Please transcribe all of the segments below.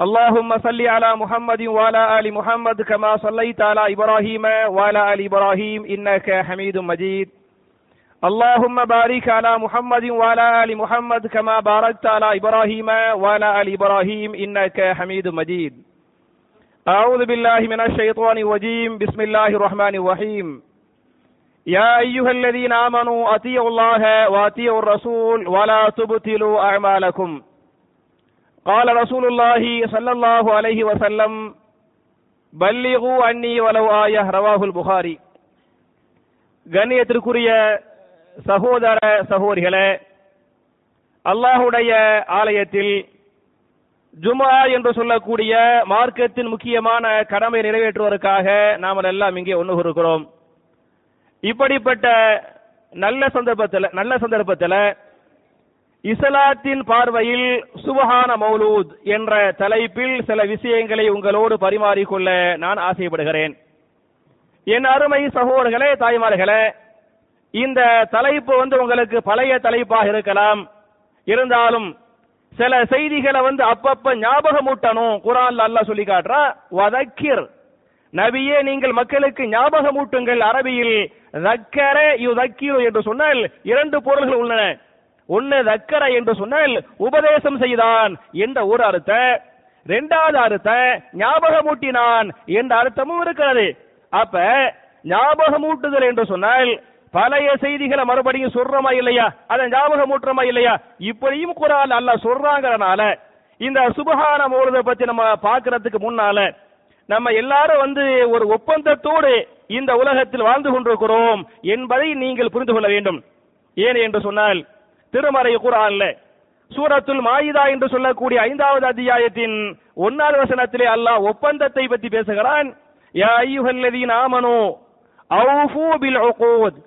اللهم صل على محمد وعلى آل محمد كما صليت على إبراهيم وعلى آل إبراهيم إنك حميد مجيد. اللهم بارك على محمد وعلى آل محمد كما باركت على إبراهيم وعلى آل إبراهيم إنك حميد مجيد. أعوذ بالله من الشيطان الرجيم. بسم الله الرحمن الرحيم. يا أيها الذين آمنوا أطيعوا الله وأطيعوا الرسول ولا تبطلوا أعمالكم. قال رسول الله صلى الله عليه وسلم بلغوا عني ولو آية رواه البخاري கண்ணியத்திற்குரிய சகோதர சகோதரிகளே அல்லாஹுடைய ஆலயத்தில் ஜுமா என்று சொல்லக்கூடிய மார்க்கத்தின் முக்கியமான கடமை நிறைவேற்றுவதற்காக நாம் எல்லாம் இங்கே ஒன்று இருக்கிறோம் இப்படிப்பட்ட நல்ல சந்தர்ப்பத்தில் நல்ல சந்தர்ப்பத்தில் இஸ்லாத்தின் பார்வையில் சுபஹான மௌலூத் என்ற தலைப்பில் சில விஷயங்களை உங்களோடு பரிமாறிக்கொள்ள நான் ஆசைப்படுகிறேன். என் அருமை சகோதரர்களே தாய்மார்களே இந்த தலைப்பு வந்து உங்களுக்கு பழைய தலைப்பாக இருக்கலாம். இருந்தாலும் சில செய்திகளை வந்து அப்பப்ப ஞாபகமூட்டணும். குரான்ல அல்லாஹ் சொல்லி காட்டுறா வதக்கிர். நபியே நீங்கள் மக்களுக்கு ஞாபகமூட்டுங்கள். அரபியில் தக்கர யு என்று சொன்னால் இரண்டு பொருள்கள் உள்ளன. ஒன்னு தக்கர என்று சொன்னால் உபதேசம் செய்தான் என்ற ஒரு அர்த்த. இரண்டாவது அர்த்த ஞாபகமூட்டினான் என்ற அர்த்தமும் இருக்கிறது. அப்ப ஞாபகமூட்டுதல் என்று சொன்னால் பழைய செய்திகளை மறுபடியும் சொல்றோமா இல்லையா? அதை ஞாபகமூட்டுறோமா இல்லையா? இப்படியும் குரான் அல்ல சொல்றாங்கிறனால இந்த சுபகான மௌலதை பத்தி நம்ம பாக்குறதுக்கு முன்னால நம்ம எல்லாரும் வந்து ஒரு ஒப்பந்தத்தோடு இந்த உலகத்தில் வாழ்ந்து கொண்டிருக்கிறோம் என்பதை நீங்கள் புரிந்து கொள்ள வேண்டும். ஏன் என்று சொன்னால் திருமறை குரான்ல. சூரத்துல் மாயிதா என்று சொல்லக்கூடிய ஐந்தாவது அத்தியாயத்தின் ஒன்னாவது வசனத்திலே அல்லாஹ் ஒப்பந்தத்தை பற்றி பேசுகிறான். யா ஐயுஹல்லதீன் ஆமனு அவுஃபு பில் உகூத்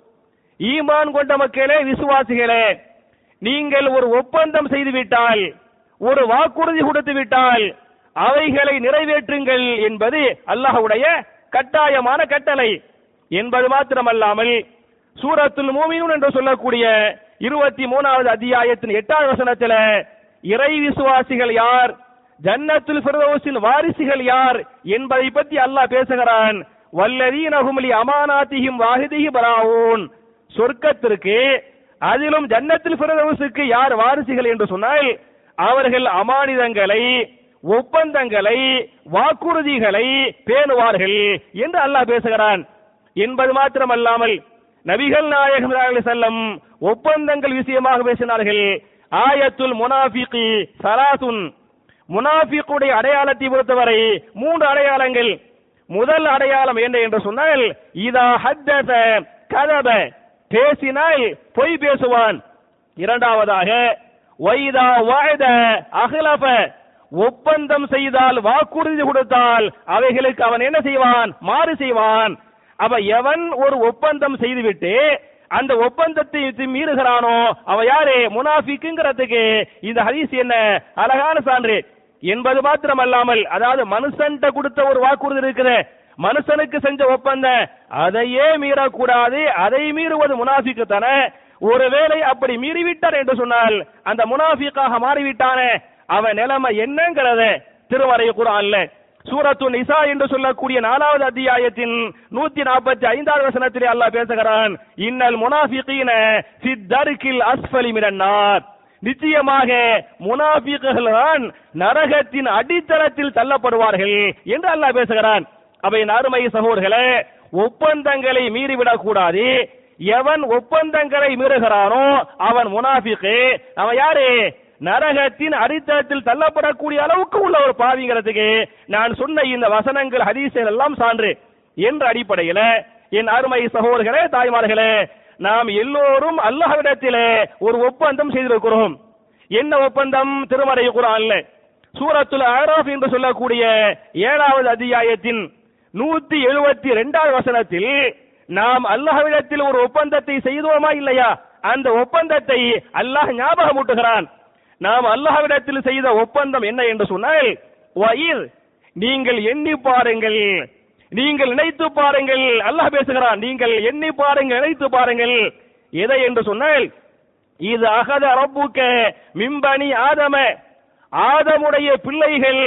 ஈமான் கொண்ட மக்களே விசுவாசிகளே நீங்கள் ஒரு ஒப்பந்தம் செய்து விட்டால் ஒரு வாக்குறுதி கொடுத்து விட்டால் அவைகளை நிறைவேற்றுங்கள் என்பது அல்லாஹ்வுடைய கட்டாயமான கட்டளை. என்பது மாத்திரமல்லாமல் சூரத்துல் மூமினூன் என்று சொல்லக்கூடிய இருபத்தி மூணாவது அத்தியாயத்தின் எட்டாவது வசனத்தில் இறை விசுவாசிகள் யார்? ஜன்னத்துல் பிரதோசின் வாரிசுகள் யார்? என்பதை பற்றி அல்லாஹ் பேசுகிறான். வல்லதீனகுமலி லி அமானாத்திஹிம் வாஹிதிஹி பராவூன். சொர்க்கத்திற்கு அதிலும் ஜன்னத்தில் ஃபிர்தௌஸுக்கு யார் வாரிசுகள் என்று சொன்னால் அவர்கள் அமானிதங்களை ஒப்பந்தங்களை வாக்குறுதிகளை பேணுவார்கள் என்று அல்லாஹ் பேசுகிறான். என்பது மாத்திரமல்லாமல் நபிகள் நாயகம் செல்லம் ஒப்பந்தங்கள் விஷயமாக பேசினார்கள். ஆயத்துல் முனாஃபிகி சலாசுன். முனாஃபிக்குடைய அடையாளத்தை பொறுத்தவரை மூன்று அடையாளங்கள். முதல் அடையாளம் என்ன என்று சொன்னால் இதா ஹத்தத கதப. பேசினால் பொய் பேசுவான். இரண்டாவதாக வைதா வாய்த அகலப ஒப்பந்தம் செய்தால் வாக்குறுதி கொடுத்தால் அவைகளுக்கு அவன் என்ன செய்வான்? மாறு செய்வான். அப்ப எவன் ஒரு ஒப்பந்தம் செய்துவிட்டு அந்த ஒப்பந்தத்தை மீறுகிறானோ அவ யாரு? முனாஃபிக்குங்கிறதுக்கு இந்த ஹதீஸ் என்ன? அழகான சான்று. என்பது மாத்திரம் அல்லாமல் அதாவது மனுஷன்ட்ட கொடுத்த ஒரு வாக்குறுதி இருக்குது. மனுஷனுக்கு செஞ்ச ஒப்பந்தம். அதையே மீறக்கூடாது அதை மீறுவது முனாஃபிக்கு தானே. ஒருவேளை அப்படி மீறிவிட்டார் என்று சொன்னால் அந்த முனாஃபிக்காக மாறிவிட்டானே. அவன் நிலைமை என்னங்கிறத திருமறை குரான்ல சூரத்து நிசா என்று சொல்லக்கூடிய நாலாவது அத்தியாயத்தின் நூத்தி நாற்பத்தி ஐந்தாவது வசனத்திலே அல்லாஹ் பேசுகிறான் இன்னல் முனாஃபிகீன சித்தர்கில் தர்கில் அஸ்ஃபலி மினன்னார் நிச்சயமாக முனாஃபிகள்தான் நரகத்தின் அடித்தளத்தில் தள்ளப்படுவார்கள் என்று அல்லாஹ் பேசுகிறான். அவை அருமை சகோதர்களே ஒப்பந்தங்களை மீறிவிடக் கூடாது எவன் ஒப்பந்தங்களை மீறுகிறானோ அவன் முனாஃபிக்கு. அவன் யாரு? நரகத்தின் அடித்தளத்தில் தள்ளப்படக்கூடிய அளவுக்கு உள்ள ஒரு பாவிங்கிறதுக்கு நான் சொன்ன இந்த வசனங்கள் ஹதீசன் எல்லாம் சான்று. என்ற அடிப்படையில என் அருமை சகோதரர்களே தாய்மார்களே நாம் எல்லோரும் அல்லாஹ்விடத்திலே ஒரு ஒப்பந்தம் செய்திருக்கிறோம். என்ன ஒப்பந்தம்? திருமறை குரான்ல. சூரத்துல ஆரோஃப் என்று சொல்லக்கூடிய ஏழாவது அத்தியாயத்தின் நூத்தி எழுபத்தி இரண்டாவது வசனத்தில் நாம் அல்லாஹ்விடத்தில் ஒரு ஒப்பந்தத்தை செய்தோமா இல்லையா? அந்த ஒப்பந்தத்தை அல்லாஹ் ஞாபகமூட்டுகிறான். நாம் அல்லாஹ்விடத்தில் செய்த ஒப்பந்தம் என்ன என்று சொன்னால் வயிர் நீங்கள் எண்ணி பாருங்கள். நீங்கள் நினைத்து பாருங்கள். அல்லாஹ் பேசுகிறான் நீங்கள் எண்ணி பாருங்கள் நினைத்து பாருங்கள். எதை என்று சொன்னால் இது அகத ரப்புக்க மிம்பனி ஆதம. ஆதமுடைய பிள்ளைகள்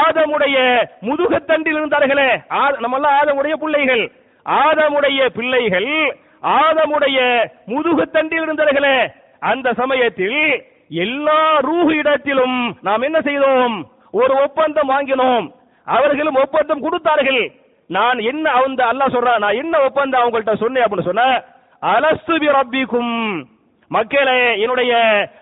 ஆதமுடைய முதுகுத்தண்டில் இருந்தார்களே நம்ம ஆதமுடைய பிள்ளைகள். ஆதமுடைய பிள்ளைகள் ஆதமுடைய முதுகுத்தண்டில் இருந்தார்களே. அந்த சமயத்தில் எல்லா ரூஹு இடத்திலும் நாம் என்ன செய்தோம்? ஒரு ஒப்பந்தம் வாங்கினோம். அவர்களும் ஒப்பந்தம் கொடுத்தார்கள். நான் என்ன அந்த அல்லாஹ் சொல்றான் நான் என்ன ஒப்பந்தம் அவங்கள்ட்ட சொன்னேன் அப்படின்னு சொன்ன அலஸ்து பி ரப்பிக்கும். மக்களே என்னுடைய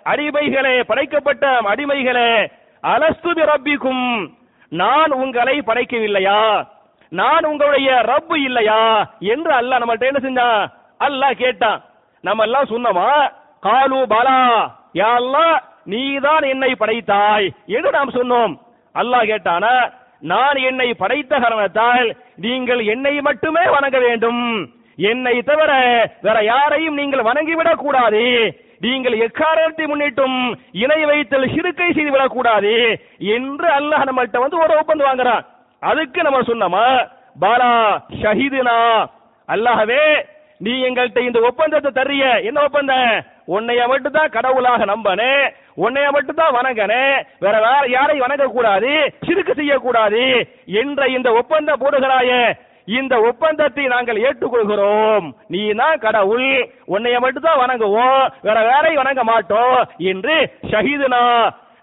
அடிமைகளே படைக்கப்பட்ட அடிமைகளே அலஸ்து பி ரப்பிக்கும். நான் உங்களை படைக்கவில்லையா? நான் உங்களுடைய ரப்பு இல்லையா? என்று அல்லாஹ் நம்மள்ட்ட என்ன செஞ்சான்? அல்லாஹ் கேட்டான். நம்ம எல்லாம் சொன்னோமா? காலு பாலா. யா அல்லாஹ் நீதான் என்னை படைத்தாய். என்று நாம் சொன்னோம். அல்லாஹ் கேட்டானா நான் என்னை படைத்த காரணத்தால் நீங்கள் என்னை மட்டுமே வணங்க வேண்டும். என்னை தவிர வேற யாரையும் நீங்கள் வணங்கிவிடக் கூடாது. நீங்கள் எக்காரணத்தை முன்னிட்டும் இணை வைத்தல் சிறுக்கை செய்து விடக்கூடாது என்று அல்லாஹ் நம்மள்கிட்ட வந்து ஒரு ஒப்பந்தம் வாங்குறான். அதுக்கு நம்ம சொன்னோமா பாலா ஷஹீதுனா. அல்லாஹவே நீ எங்கள்கிட்ட இந்த ஒப்பந்தத்தை தர்றிய. என்ன ஒப்பந்தம்? உன்னைய மட்டும் தான் கடவுளாக நம்பனே உன்னைய மட்டும் தான் வணங்கனே வேற வேற யாரையும் வணங்க கூடாது சிறுக்கு செய்யக்கூடாது. என்ற இந்த ஒப்பந்தம் போடுகிறாயே இந்த ஒப்பந்தத்தை நாங்கள் ஏற்றுக்கொள்கிறோம். நீ தான் கடவுள் உன்னைய மட்டும் தான் வணங்குவோம் வேற வேறையும் வணங்க மாட்டோம் என்று ஷஹீதுனா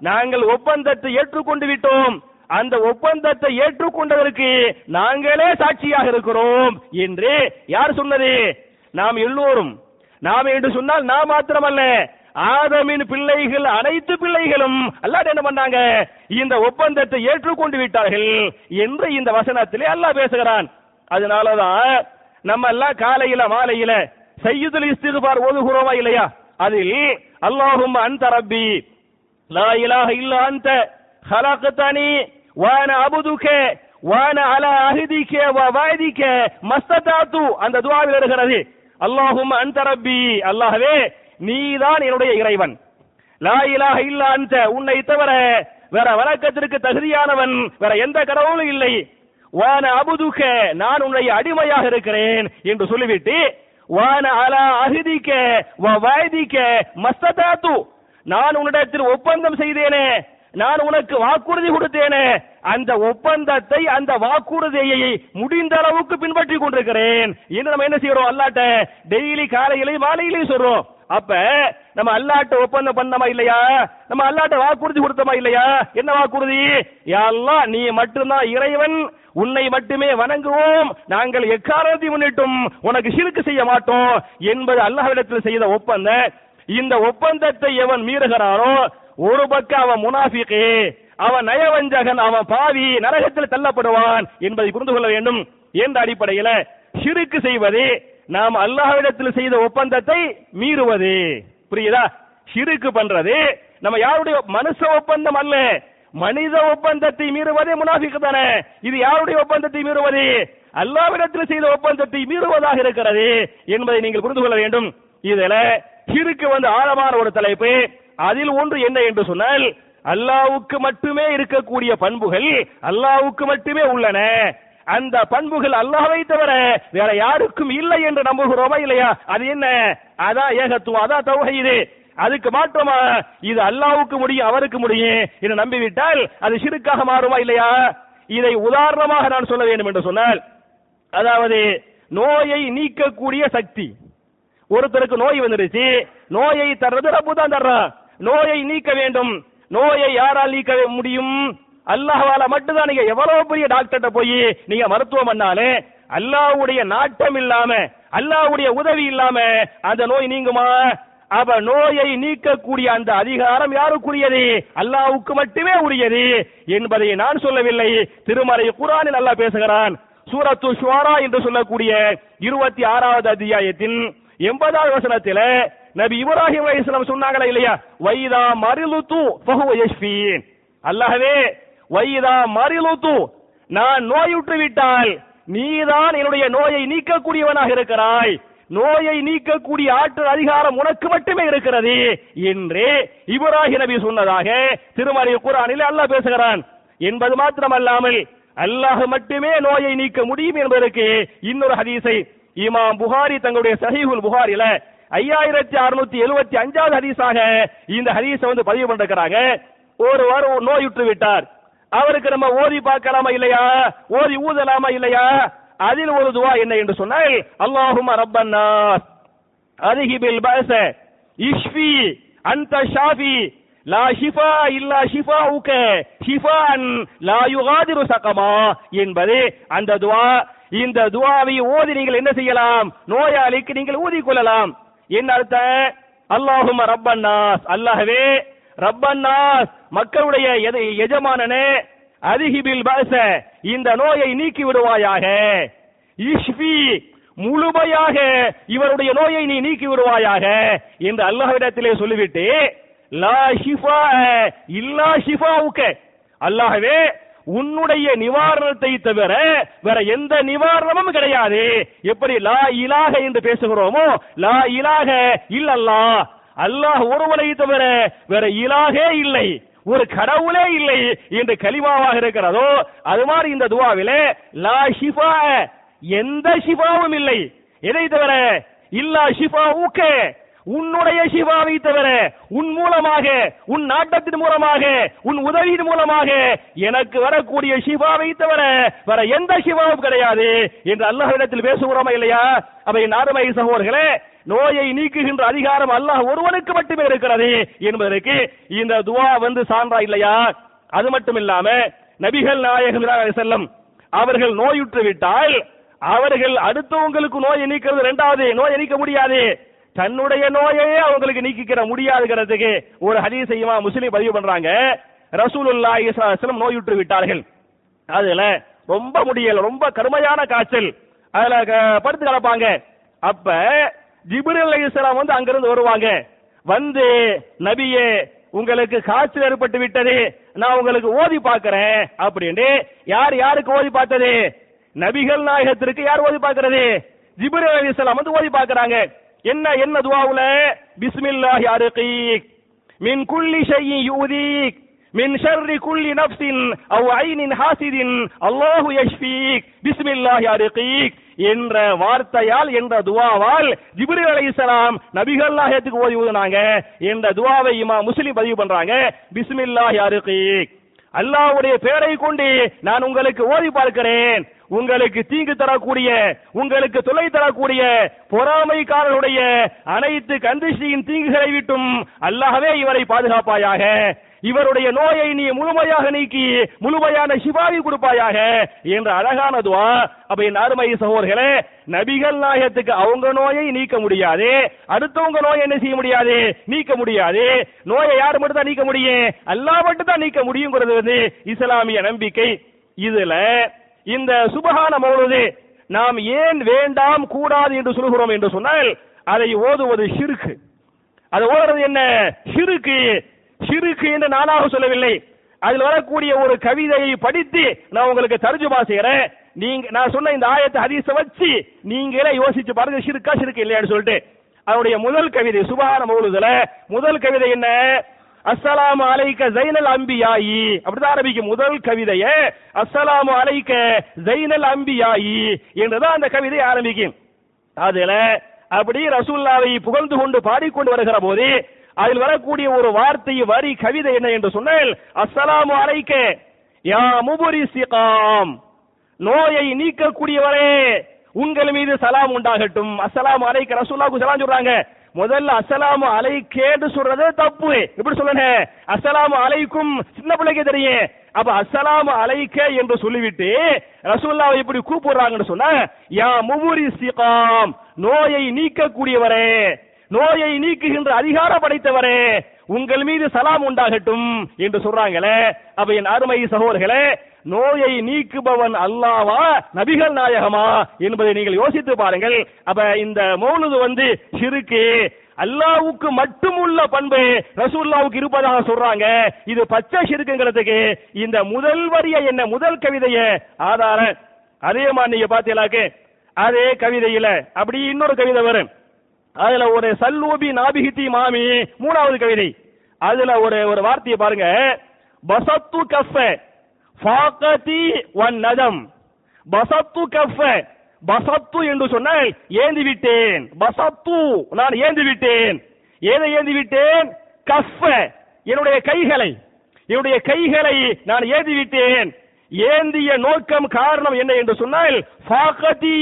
நாங்கள் ஒப்பந்தத்தை ஏற்றுக்கொண்டு விட்டோம். அந்த ஒப்பந்தத்தை ஏற்றுக்கொண்டதற்கு நாங்களே சாட்சியாக இருக்கிறோம் என்று யார் சொன்னது? நாம் எல்லோரும் நாம் என்று சொன்னால் நான் மாத்திரமல்ல. ஆதமின் பிள்ளைகள் அனைத்து பிள்ளைகளும் அல்லாட் என்ன பண்ணாங்க? இந்த ஒப்பந்தத்தை ஏற்றுக்கொண்டு விட்டார்கள் என்று இந்த வசனத்திலே அல்லாஹ் பேசுகிறான். அதனாலதான் நம்ம எல்லாம் காலையில மாலையில செய்யுதல் இஸ்திகுபார் ஓதுகிறோமா இல்லையா? அதில் அல்லாஹும் அந்த ரப்பி லா இலாஹ இல்ல அந்த ஹலகத்தானி வான அபுதுக வான அல அஹிதிக்க வாதிக்க மஸ்ததாத்து அந்த துவாவில் இருக்கிறது அல்லாஹும் அந்த ரப்பி. நீதான் என்னுடைய இறைவன். லா இலாஹ இல்ல அந்த உன்னை தவிர வேற வழக்கத்திற்கு தகுதியானவன் வேற எந்த கடவுளும் இல்லை. வான அபுதுக நான் உன்னுடைய அடிமையாக இருக்கிறேன் என்று சொல்லிவிட்டு வான அலா அகுதிக்க வ வாய்திக்க மஸ்ததாத்து. நான் உன்னிடத்தில் ஒப்பந்தம் செய்தேனே நான் உனக்கு வாக்குறுதி கொடுத்தேனே. அந்த ஒப்பந்தத்தை அந்த வாக்குறுதியை முடிந்த அளவுக்கு பின்பற்றி கொண்டிருக்கிறேன். என்று நம்ம என்ன செய்யறோம்? அல்லாட்ட டெய்லி காலையிலையும் மாலையிலையும் சொல்றோம். அப்ப நம்ம அல்லாட்ட ஒப்பந்தம் பண்ணமா இல்லையா? நம்ம அல்லாட்ட வாக்குறுதி கொடுத்தமா இல்லையா? என்ன வாக்குறுதி? யாரெல்லாம் நீ மட்டும்தான் இறைவன். உன்னை மட்டுமே வணங்குவோம். நாங்கள் எக்காரணத்தை முன்னிட்டும் உனக்கு சிறுக்கு செய்ய மாட்டோம். என்பது அல்லாஹ்விடத்தில் செய்த ஒப்பந்தம். இந்த ஒப்பந்தத்தை எவன் மீறுகிறானோ ஒரு பக்கம் அவன் முனாஃபிக்கு அவன் நயவஞ்சகன் அவன் பாவி நரகத்தில் தள்ளப்படுவான் என்பதை புரிந்து கொள்ள வேண்டும். என்ற அடிப்படையில சிறுக்கு செய்வது நாம் அல்லாஹ்விடத்தில் செய்த ஒப்பந்தத்தை மீறுவது. புரியுதா? சிறுக்கு பண்றது நம்ம யாருடைய மனுஷ ஒப்பந்தம் அல்ல மனித ஒப்பந்தத்தை மீறுவதே முனாஃபிக்கு தானே. இது யாருடைய ஒப்பந்தத்தை மீறுவது? அல்லாவிடத்தில் செய்த ஒப்பந்தத்தை மீறுவதாக இருக்கிறது என்பதை நீங்கள் புரிந்து கொள்ள வேண்டும். இதுல சிறுக்கு வந்து ஆழமான ஒரு தலைப்பு. அதில் ஒன்று என்ன என்று சொன்னால் அல்லாவுக்கு மட்டுமே இருக்கக்கூடிய பண்புகள் அல்லாவுக்கு மட்டுமே உள்ளன. அந்த பண்புகள் அல்லாஹை தவிர வேற யாருக்கும் இல்லை என்று நம்புகிறோமா இல்லையா? அது என்ன? அதான் ஏகத்துவம் அதான் தௌஹீது. அதுக்கு மாற்றமா? இது அல்லாவுக்கு முடியும் அவருக்கு முடியும் என்று நம்பிவிட்டால் அது சிறுக்காக மாறுமா இல்லையா? இதை உதாரணமாக நான் சொல்ல வேண்டும் என்று சொன்னால் அதாவது நோயை நீக்கக்கூடிய சக்தி. ஒருத்தருக்கு நோய் வந்துருச்சு நோயை தர்றது ரப்பு தான் தர்றான் நோயை நீக்க வேண்டும். நோயை யாரால் நீக்க முடியும்? அல்லாஹால மட்டும்தான். நீங்க எவ்வளவு பெரிய டாக்டர்கிட்ட போய் நீங்க மருத்துவம் பண்ணாலே அல்லாஹ்வுடைய நாட்டம் இல்லாம அல்லாவுடைய உதவி இல்லாம அந்த நோய் நீங்குமா? அப்ப நோயை நீக்கக்கூடிய அந்த அதிகாரம் யாருக்குரியது? அல்லாவுக்கு மட்டுமே உரியது என்பதை நான் சொல்லவில்லை. திருமறை குரானில் நல்லா பேசுகிறான். சூரத்து ஷுவாரா என்று சொல்லக்கூடிய இருபத்தி ஆறாவது அத்தியாயத்தின் எண்பதாவது வசனத்தில நபி இப்ராஹிம் அலைஹிஸ்ஸலாம் சொன்னாங்களா இல்லையா? வைதா மரிலுத்து ஃபஹுவ யஷ்ஃபீன். அல்லாஹ்வே வைதா மரிலுத்து நான் நோயுற்று விட்டால் நீதான் என்னுடைய நோயை நீக்கக்கூடியவனாக இருக்கிறாய். நோயை நீக்கக்கூடிய ஆற்றல் அதிகாரம் உனக்கு மட்டுமே இருக்கிறது. என்று இப்ராஹிம் நபி சொன்னதாக திருமறை குரானில் அல்லாஹ் பேசுகிறான். என்பது மாத்திரமல்லாமல் அல்லாஹ் மட்டுமே நோயை நீக்க முடியும் என்பதற்கு இன்னொரு ஹதீஸை இமாம் புகாரி தங்களுடைய சஹீஹுல் புகாரில ஐயாயிரத்தி அறுநூத்தி எழுபத்தி அஞ்சாவது ஹதீஸாக இந்த ஹதீஸை வந்து பதிவு பண்ணிருக்கிறாங்க. ஒருவர் நோயுற்று விட்டார். அவருக்கு நம்ம ஓதி பார்க்கலாமா இல்லையா? ஓதி ஊதலாமா இல்லையா? அதில் ஒரு துவா என்ன என்று சொன்னால் அல்லாஹும ரப்பன்னாஸ் அதிஹிபில் பாச இஷ்ஃபி அந்த ஷாஃபி லா ஷிஃபா இல்லா ஷிஃபா உக ஷிஃபான் லா யுகாதிரு சகமா என்பது அந்த துவா. இந்த துவாவை ஓதி நீங்கள் என்ன செய்யலாம்? நோயாளிக்கு நீங்கள் ஊதி கொள்ளலாம். என்ன அர்த்தம்? அல்லாஹும ரப்பன்னாஸ் அல்லாஹவே ரப்பன்னாஸ் மக்களுடைய எதை- எஜமானனே அதிஹிபில் பாச. இந்த நோயை நீக்கி விடுவாயாக. இஷ்பி முழுமையாக இவருடைய நோயை நீ நீக்கி விடுவாயாக என்று அல்லாஹ்விடத்திலே சொல்லிவிட்டு லா ஷிஃபா இல்லா ஷிஃபாவுக்க. அல்லாஹவே உன்னுடைய நிவாரணத்தை தவிர வேற எந்த நிவாரணமும் கிடையாது. எப்படி லா இலாக என்று பேசுகிறோமோ லா இலாக இல்லல்லா அல்லாஹ் ஒருவனை தவிர வேற இலாகே இல்லை. ஒரு கடவுளே இல்லை என்று கலிமாவாக இருக்கிறதோ அது மாதிரி இந்த துவாவிலே லா ஷிஃபா எந்த ஷிஃபாவும் இல்லை. எதை தவிர இல்லா ஷிஃபா ஊக்க உன்னுடைய சிவாவை தவிர உன் மூலமாக உன் நாட்டத்தின் மூலமாக உன் உதவியின் மூலமாக எனக்கு வரக்கூடிய சிவாவை தவிர வேற எந்த சிவாவும் கிடையாது என்று அல்லாஹிடத்தில் பேசுகிறோமா இல்லையா? அவை நாருமை சகோதர்களே நோயை நீக்குகின்ற அதிகாரம் அல்லாஹ் ஒருவனுக்கு மட்டுமே இருக்கிறது என்பதற்கு இந்த துவா வந்து சான்றா இல்லையா? அது மட்டும் இல்லாம நபிகள் நாயகம் செல்லம் அவர்கள் நோயுற்று விட்டால் அவர்கள் அடுத்தவங்களுக்கு நோயை நீக்கிறது இரண்டாவது நோயை நீக்க முடியாது. தன்னுடைய நோயையே அவங்களுக்கு நீக்கிக்கிற முடியாதுங்கிறதுக்கு ஒரு ஹதீ செய்யுமா முஸ்லீம் பதிவு பண்றாங்க. ரசூலுல்லா ஸல்லல்லாஹு நோயுற்று விட்டார்கள். அதுல ரொம்ப முடியல ரொம்ப கடுமையான காய்ச்சல். அதுல க- படுத்து கிடப்பாங்க. அப்ப ஜிப்ரீல் அலைஹிஸ்ஸலாம் வந்து அங்கிருந்து வருவாங்க. வந்து நபியே உங்களுக்கு காய்ச்சல் ஏற்பட்டு விட்டது. நான் உங்களுக்கு ஓதி பார்க்கிறேன். அப்படின்னு யார் யாருக்கு ஓதி பார்த்தது? நபிகள் நாயகத்திற்கு யார் ஓதி பார்க்கிறது? ஜிப்ரீல் அலைஹிஸ்ஸலாம் வந்து ஓதி பார்க்கிறாங்க. என்ன என்ன துவாவுல? பிஸ்மில்லாஹி அருகீக். மின் குள்ளி ஷையின் யூதீக். மின் ஷர்ரி குள்ளி நஃப்ஸின் அவ் ஐனின் ஹாசிதின். அல்லாஹு யஷ்ஃபீக். பிஸ்மில்லாஹி அருகீக் என்ற வார்த்தையால் என்ற துவாவால் ஜிப்ரில் அலை இஸ்லாம் நபிகள் ஓதி ஊதுனாங்க. என்ற துவாவை இமா முஸ்லிம் பதிவு பண்றாங்க. பிஸ்மில்லாஹி அருகீக். அல்லாஹ்வுடைய பெயரை கொண்டு நான் உங்களுக்கு ஓதி பார்க்கிறேன். உங்களுக்கு தீங்கு தரக்கூடிய உங்களுக்கு தொலை தரக்கூடிய பொறாமைக்காரருடைய அனைத்து கந்திஷ்டியின் தீங்குகளை விட்டும் அல்லாஹவே இவரை பாதுகாப்பாயாக. இவருடைய நோயை நீ முழுமையாக நீக்கி முழுமையான சிவாவி கொடுப்பாயாக என்ற அழகான துவா. அப்ப என் அருமை சகோதரர்களே நபிகள் நாயகத்துக்கு அவங்க நோயை நீக்க முடியாது அடுத்தவங்க நோயை என்ன செய்ய முடியாது? நீக்க முடியாது. நோயை யார் மட்டும் தான் நீக்க முடியும்? அல்லாஹ் மட்டும் தான் நீக்க முடியுங்கிறது வந்து இஸ்லாமிய நம்பிக்கை. இதுல இந்த சுபகான மௌலுது நாம் ஏன் வேண்டாம் கூடாது என்று சொல்கிறோம் என்று சொன்னால் அதை ஓதுவது சிறுக்கு. அது ஓடுறது என்ன? சிறுக்கு. சிறுக்கு என்று நானாக சொல்லவில்லை. அதில் வரக்கூடிய ஒரு கவிதையை படித்து நான் உங்களுக்கு தர்ஜுமா செய்யறேன் நீங்க நான் சொன்ன இந்த ஆயத்தை ஹதீஸ வச்சு நீங்களே யோசிச்சு பாருங்க சிறுக்கா சிறுக்கு இல்லையான்னு சொல்லிட்டு. அவருடைய முதல் கவிதை சுபஹான மௌலுதுல முதல் கவிதை என்ன? அஸ்ஸலாமு அலைக்க ஜைனல் அம்பியாயி. அப்படிதான் ஆரம்பிக்கும் முதல் கவிதையே. அஸ்ஸலாமு அலைக்க ஜைனல் அம்பியாயி என்றுதான் அந்த கவிதை ஆரம்பிக்கும். அதுல அப்படி ரசூல்லாவை புகழ்ந்து கொண்டு பாடிக்கொண்டு வருகிற போது அதில் வரக்கூடிய ஒரு வார்த்தை வரி கவிதை என்ன என்று சொன்னால் அஸ்ஸலாமு அலைக்க யா முபுரி சிகாம் நோயை நீக்கக்கூடியவரே உங்கள் மீது சலாம் உண்டாகட்டும். அஸ்ஸலாமு அலைக்க ரசூல்லாவுக்கு சலாம் சொல்றாங்க. முதல்ல அஸ்ஸலாமு அலைக்கேன்னு சொல்றது தப்பு. எப்படி சொல்லணும் அசலாம் அலைக்கும் சின்ன பிள்ளைக்கு தெரியும். அப்ப அசலாம் அலைக்க என்று சொல்லிவிட்டு ரசூல்லாவை இப்படி கூப்பிடுறாங்கன்னு சொன்ன யா முமுரி சிகாம் நோயை நீக்கக்கூடியவரே நோயை நீக்குகின்ற அதிகாரம் படைத்தவரே உங்கள் மீது சலாம் உண்டாகட்டும் என்று சொல்றாங்களே. அப்ப என் அருமை சகோதரர்களே நோயை நீக்குபவன் அல்லாவா? நபிகள் நாயகமா? என்பதை நீங்கள் யோசித்து பாருங்கள். அப்ப இந்த மௌனது வந்து சிறுக்கு அல்லாவுக்கு மட்டும் உள்ள பண்பு ரசூல்லாவுக்கு இருப்பதாக சொல்றாங்க. இது பச்சை சிறுக்குங்கிறதுக்கு இந்த முதல் வரிய என்ன முதல் கவிதைய ஆதாரம் அதே மாதிரி நீங்க பாத்தீங்களாக்கு அதே கவிதையில அப்படி இன்னொரு கவிதை வரும். அதுல ஒரு சல்லூபி நாபிகித்தி மாமி மூணாவது கவிதை. அதுல ஒரு ஒரு வார்த்தையை பாருங்க. பசத்து கஃப ஃபாகதி வன் நதம் பசத்து கஃப பசத்து என்று சொன்னால் ஏந்தி விட்டேன் பசத்து நான் ஏந்தி விட்டேன் ஏதை ஏந்தி விட்டேன் கஃப என்னுடைய கைகளை. என்னுடைய கைகளை நான் ஏந்தி விட்டேன் ஏந்திய நோக்கம் காரணம் என்ன என்று சொன்னால் ஃபாகதி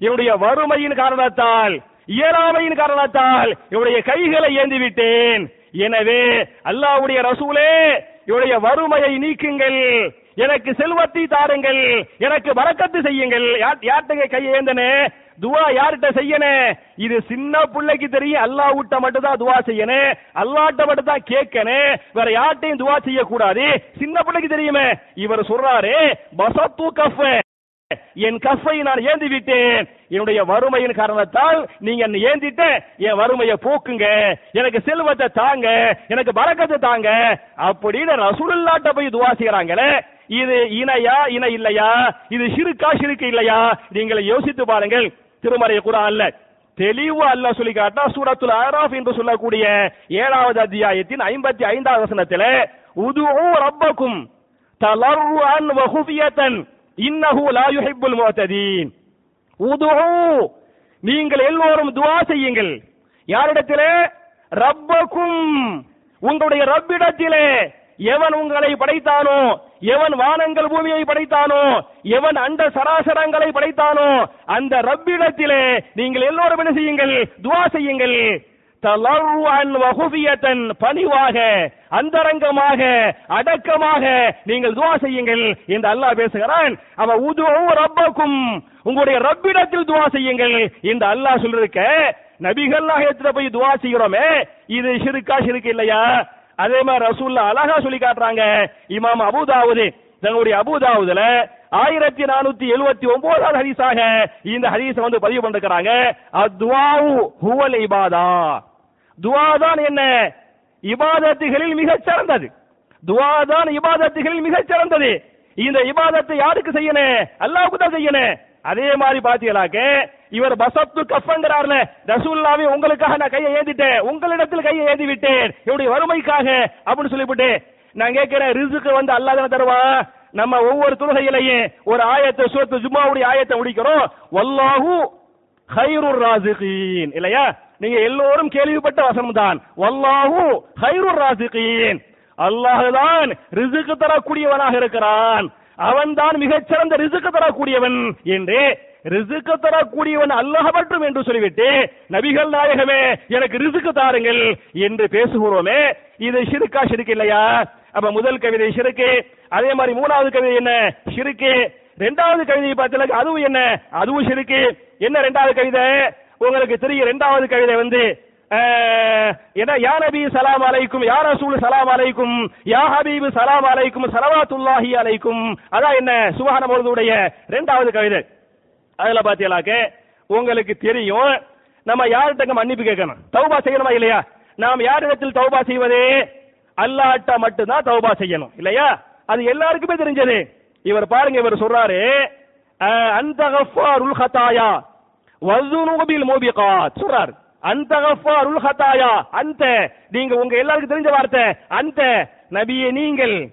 என்னுடைய வறுமையின் காரணத்தால் இயலாமையின் காரணத்தால் இவருடைய கைகளை ஏந்தி விட்டேன் எனவே அல்லாவுடைய ரசூலே இவருடைய வறுமையை நீக்குங்கள். எனக்கு செல்வத்தை தாருங்கள் எனக்கு வரக்கத்து செய்யுங்கள். யார்கிட்ட கையை ஏந்தனே? துவா யார்கிட்ட செய்யணும் இது சின்ன பிள்ளைக்கு தெரியும் அல்லா விட்ட மட்டும் தான் துவா செய்யணும் அல்லாட்ட மட்டும் தான் கேட்கணும் வேற யார்ட்டையும் துவா செய்யக்கூடாது. சின்ன பிள்ளைக்கு தெரியுமே? இவர் சொல்றாரு பசத்து கஃப. என் கஃபை நான் ஏந்தி விட்டேன் என்னுடைய வறுமையின் காரணத்தால் நீங்க என்னை ஏந்திட்ட என் வறுமையை போக்குங்க. எனக்கு செல்வத்தை தாங்க எனக்கு பறக்கத்தை தாங்க. அப்படின்னு ரசூலுல்லாட்ட போய் துவா செய்யறாங்களே இது இணையா இணை இல்லையா? இது சிறுக்கா சிறுக்கு இல்லையா? நீங்கள் யோசித்து பாருங்கள். திருமறை குரான்ல தெளிவா அல்ல சொல்லி காட்டா சூரத்துல் ஆராஃப் என்று சொல்லக்கூடிய ஏழாவது அத்தியாயத்தின் ஐம்பத்தி ஐந்தாவது வசனத்துல உதுவும் ரப்பக்கும் தலர்ருஅன் வகுபியத்தன் இன்னஹு லா யுஹிப்புல் முஅ்ததீன் உதுஹு நீங்கள் எல்லோரும் துஆ செய்யுங்கள். யாரிடத்திலே? ரப்பக்கும். உங்களுடைய ரப்பிடத்திலே. எவன் உங்களை படைத்தானோ? எவன் வானங்கள் பூமியை படைத்தானோ? எவன் அந்த சராசரங்களை படைத்தானோ? அந்த ரப்பிடத்திலே நீங்கள் எல்லோரும் என்ன செய்யுங்கள்? துவா செய்யுங்கள். பணிவாக அந்தரங்கமாக அடக்கமாக நீங்கள் துவா செய்யுங்கள் என்று அல்லாஹ் பேசுகிறான். அவ உதுவும் ரப்பக்கும் உங்களுடைய ரப்பிடத்தில் துவா செய்யுங்கள் என்று அல்லாஹ் சொல்லிருக்க நபிகள் எடுத்துட்டு போய் துவா செய்கிறோமே இது ஷிருக்கா ஷிருக்கு இல்லையா? அதே மாதிரி ரசூல்லா அழகா சொல்லி காட்டுறாங்க. இமாம் அபுதாவுது தங்களுடைய அபுதாவுதுல ஆயிரத்தி நானூத்தி எழுபத்தி ஒன்பதாவது ஹரிசாக இந்த ஹரிசை வந்து பதிவு பண்ணிருக்கிறாங்க. அத்வாவு ஹுவல் இபாதா. துவா தான் என்ன? இபாதத்துகளில் மிகச் சிறந்தது துவா தான் இபாதத்துகளில் மிகச் சிறந்தது இந்த இபாதத்தை யாருக்கு செய்யணும் அல்லாவுக்கு தான் செய்யணும் அதே மாதிரி பாத்தீங்களாக்க இவர் பசத்து கஃபங்கிறார்ல ரசூல்லாவே உங்களுக்காக நான் கையை ஏந்திட்டேன் உங்களிடத்தில் கையை ஏந்தி விட்டேன் என்னுடைய வறுமைக்காக அப்படின்னு சொல்லிவிட்டு நான் கேட்கிறேன் ரிசுக்கு வந்து அல்லாஹ் தருவா? நம்ம ஒவ்வொரு தொழுகையிலையும் ஒரு ஆயத்தை சூரத்து ஜும்மாவுடைய ஆயத்தை முடிக்கிறோம். வல்லாஹு ஹைரு ராசிகீன் இல்லையா? நீங்க எல்லோரும் கேள்விப்பட்ட வசனம் தான் வல்லாஹு ஹைருர் ராசிகீன். அல்லாஹ் தான் ரிசுக்கு தரக்கூடியவனாக இருக்கிறான். அவன் தான் மிகச்சிறந்த ரிசுக்கு தரக்கூடியவன் என்று ரிசுக்கு தரக்கூடியவன் அல்லாஹ் மட்டும் என்று சொல்லிவிட்டு நபிகள் நாயகமே எனக்கு ரிசுக்கு தாருங்கள் என்று பேசுகிறோமே. இது ஷிருக்கா ஷிருக்கு இல்லையா? அப்ப முதல் கவிதை ஷிருக்கு அதே மாதிரி மூணாவது கவிதை என்ன? ஷிருக்கு. ரெண்டாவது கவிதையை பார்த்தீங்கன்னா அதுவும் என்ன? அதுவும் ஷிருக்கு. என்ன ரெண்டாவது கவிதை? உங்களுக்கு தெரியும் ரெண்டாவது கவிதை வந்து என்ன யா நபி சலாம் அலைக்கும் யா ரசூல் சலாம் அலைக்கும் யா ஹபீப் சலாம் அலைக்கும் சலவாத்துல்லாஹி அலைக்கும். அதான் என்ன சுபஹான மௌதுடைய ரெண்டாவது கவிதை. அதுல பாத்தீங்களாக்க உங்களுக்கு தெரியும் நம்ம யார்கிட்ட மன்னிப்பு கேட்கணும்? தௌபா செய்யணுமா இல்லையா? நாம் யாரிடத்தில் தௌபா செய்வது? அல்லாட்ட மட்டும்தான் தௌபா செய்யணும் இல்லையா? அது எல்லாருக்குமே தெரிஞ்சது. இவர் பாருங்க இவர் சொல்றாரு அந்த கஃபாருல் ஹதாயா வஸுனூபில் மூபிகாத். சொல்றாரு. அந்த கஃபாருல் ஹதாயா. அந்த நீங்க உங்க எல்லாருக்கும் தெரிஞ்ச வார்த்தை. அந்த நபியே நீங்கள்.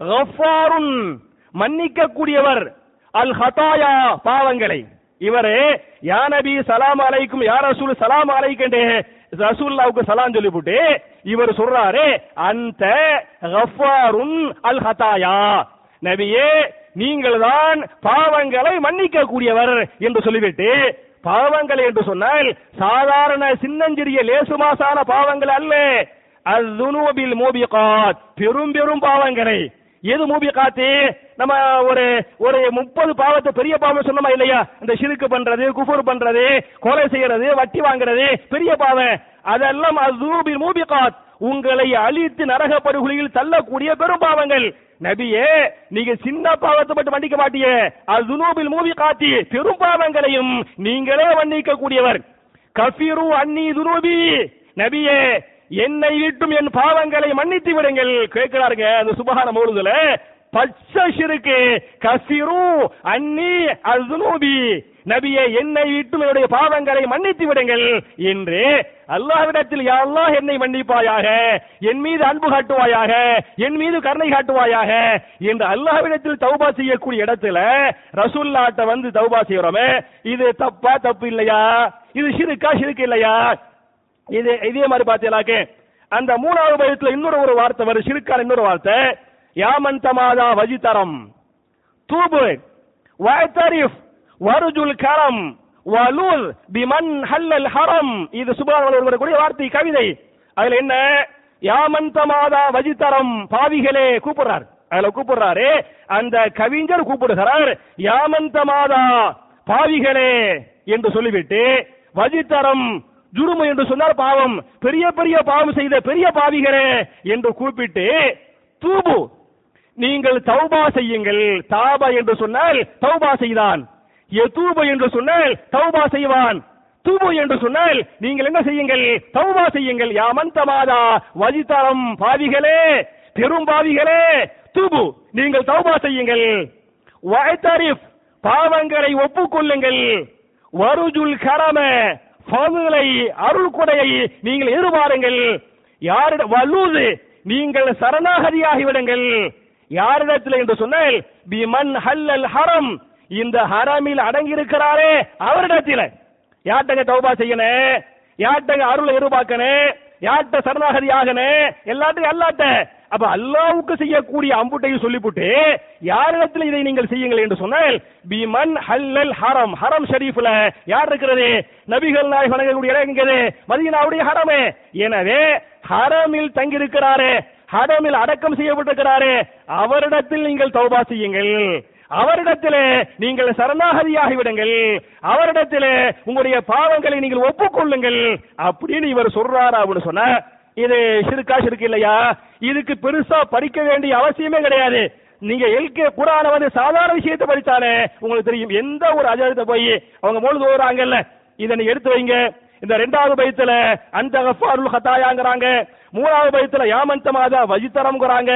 கஃபாருன். மன்னிக்க கூடியவர் அல் ஹதாயா. பாவங்களை. இவரே யா நபி சலாம் அலைக்கும் யா ரசூல் சலாம் அலைக்கண்டே ரசூல்லாவுக்கு சலாம் சொல்லிவிட்டு இவர் சொல்றாரு அந்த கஃபாருன் அல் ஹதாயா. நபியே நீங்கள் தான் பாவங்களை மன்னிக்க கூடியவர் என்று சொல்லிவிட்டு பாவங்கள் என்று சொன்னால் சாதாரண சின்னஞ்சிறிய லேசுமாசான பாவங்கள் அல்ல. அஸ்துனூபில் மூபிகாத் பெரும் பெரும் பாவங்களை. எது மூபி காத்து நம்ம ஒரு ஒரு முப்பது பாவத்தை பெரிய பாவம் சொன்னோமா இல்லையா? இந்த சிறுக்கு பண்றது குஃபூர் பண்றது கொலை செய்யறது வட்டி வாங்குறது பெரிய பாவம். அதெல்லாம் அது மூபி காத் உங்களை அழித்து நரக படுகொலியில் தள்ளக்கூடிய பெரும் பாவங்கள். நபியே நீங்க சின்ன பாவத்தை மட்டும் மன்னிக்க மாட்டியே. அதுனூபில் மூவி காட்டி பெரும் பாவங்களையும் நீங்களே மன்னிக்க கூடியவர் கஃபிரு அன்னி துனூபி. நபியே என்னை விட்டும் என் பாவங்களை மன்னித்து விடுங்கள். கேட்கிறாருங்க அந்த சுபகான மௌலுதுல. பச்சை சிறுக்கு கஃபிரு அன்னி அஸ்னூபி நபியே என்னை விட்டும் என்னுடைய பாவங்களை மன்னித்து விடுங்கள் என்று அல்லாஹ்விடத்தில் யா அல்லாஹ் என்னை மன்னிப்பாயாக? என் மீது அன்பு காட்டுவாயாக? என் மீது கருணை காட்டுவாயாக? என்று அல்லாஹ்விடத்தில் தௌபா செய்யக்கூடிய இடத்துல ரசூல்லாட்ட வந்து தௌபா செய்யறோமே இது தப்பா தப்பு இல்லையா? இது சிறுக்கா சிறுக்கு இல்லையா? இது இதே மாதிரி பாத்தீங்களாக்கு அந்த மூணாவது பயத்துல இன்னொரு ஒரு வார்த்தை வரும் சிறுக்கான இன்னொரு வார்த்தை. யாமன் தமாதா வஜிதரம். தூபு. வயத்தரிஃப் வருஜுல் கரம் வலூல் பிமன் ஹல்லல் ஹரம். இது சுபான் கூடிய வார்த்தை கவிதை. அதுல என்ன? யாமந்த மாதா வஜித்தரம் பாவிகளே கூப்பிடுறார். அதுல கூப்பிடுறாரு. அந்த கவிஞர் கூப்பிடுகிறார். யாமந்த மாதா பாவிகளே என்று சொல்லிவிட்டு வஜித்தரம் ஜுருமு என்று சொன்னார் பாவம். பெரிய பெரிய பாவம் செய்த பெரிய பாவிகளே என்று கூப்பிட்டு தூபு நீங்கள் தௌபா செய்யுங்கள். தாபா என்று சொன்னால் தௌபா செய்தான். எதூபு என்று சொன்னால் தௌபா செய்வான். தூபு என்று சொன்னால் நீங்கள் என்ன செய்யுங்கள்? தௌபா செய்யுங்கள். யாமன் தமாதா வஜிதரம் பாவிகளே பெரும் பாவிகளே தூபு நீங்கள் தௌபா செய்யுங்கள். வயத்தரிஃப் பாவங்களை ஒப்புக்கொள்ளுங்கள். வருஜுல் கரம ஃபதுலை அருள் கொடையை நீங்கள் எதிர்பாருங்கள். யாரிடம் வலூது நீங்கள் சரணாகதியாகி விடுங்கள் யாரிடத்தில் என்று சொன்னால் பிமன் ஹல்லல் ஹரம் இந்த ஹராமில் அடங்கி இருக்கிறாரே அவரிடத்தில். யார்ட்டங்க தௌபா செய்யணும் யார்ட்டங்க அருளை எதிர்பார்க்கணும் யார்ட்ட சரணாகதி ஆகணும் எல்லாத்தையும் அல்லாட்ட. அப்ப அல்லாவுக்கு செய்யக்கூடிய அம்புட்டையும் சொல்லிவிட்டு யாரிடத்தில் இதை நீங்கள் செய்யுங்கள் என்று சொன்னால் பிமன் ஹல்லல் ஹரம். ஹரம் ஷரீஃப்ல யார் இருக்கிறது? நபிகள் நாய் வணங்கக்கூடிய இடம் எங்கிறது மதீனாவுடைய ஹரமே. எனவே ஹரமில் தங்கியிருக்கிறாரே ஹரமில் அடக்கம் செய்யப்பட்டிருக்கிறாரே அவரிடத்தில் நீங்கள் தௌபா செய்யுங்கள். அவரிடத்திலே நீங்கள் சரணாகதியாகி விடுங்கள் அவரிடத்திலே உங்களுடைய பாவங்களை நீங்கள் ஒப்புக்கொள்ளுங்கள். அப்படின்னு இவர் சொல்றாரா அப்படின்னு சொன்ன இது சிறுக்கா சிறுக்கு இல்லையா? இதுக்கு பெருசா படிக்க வேண்டிய அவசியமே கிடையாது. நீங்க எல்கே குரான வந்து சாதாரண விஷயத்தை படித்தாலே உங்களுக்கு தெரியும். எந்த ஒரு அஜயத்தை போய் அவங்க மூழ்கு போறாங்கல்ல இதை நீங்க எடுத்து வைங்க. இந்த ரெண்டாவது பயத்துல அந்த கஃபாருல் ஹதாயாங்கிறாங்க மூணாவது பயத்துல யாமந்த மாதா வஜித்தரம்ங்கிறாங்க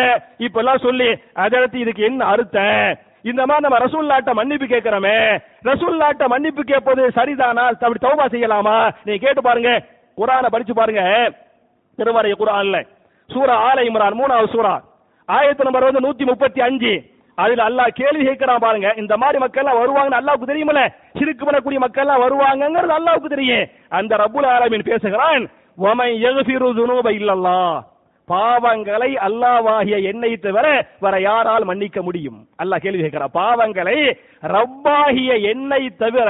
இப்ப எல்லாம் சொல்லி அதற்கு இதுக்கு என்ன அர்த்தம்? இந்த மாதிரி நம்ம ரசூல்லாட்ட மன்னிப்பு கேட்கிறோமே. ரசூல்லாட்ட மன்னிப்பு கேட்பது சரிதானா? அப்படி தௌபா செய்யலாமா? நீங்க கேட்டு பாருங்க. குரானை படிச்சு பாருங்க. திருவாரிய குரான்ல. சூரா ஆல இம்ரான் மூணாவது சூரா. ஆயத்து நம்பர் வந்து நூத்தி முப்பத்தி அஞ்சு. அதுல அல்லாஹ் கேள்வி கேட்கிறான் பாருங்க. இந்த மாதிரி மக்கள் எல்லாம் வருவாங்கன்னு அல்லாவுக்கு தெரியுமில்ல. சிறுக்கு பண்ணக்கூடிய மக்கள் எல்லாம் வருவாங்கங்கிறது அல்லாவுக்கு தெரியும். அந்த ரபுல் ஆலமின் பேசுகிறான் ஒமை எகுபிரு துனூப இல்லல்லா பாவங்களை அல்லாவாகிய என்னை தவிர வேற யாரால் மன்னிக்க முடியும்? அல்லாஹ் கேள்வி கேட்கிறான். பாவங்களை ரப்பாகிய என்னை தவிர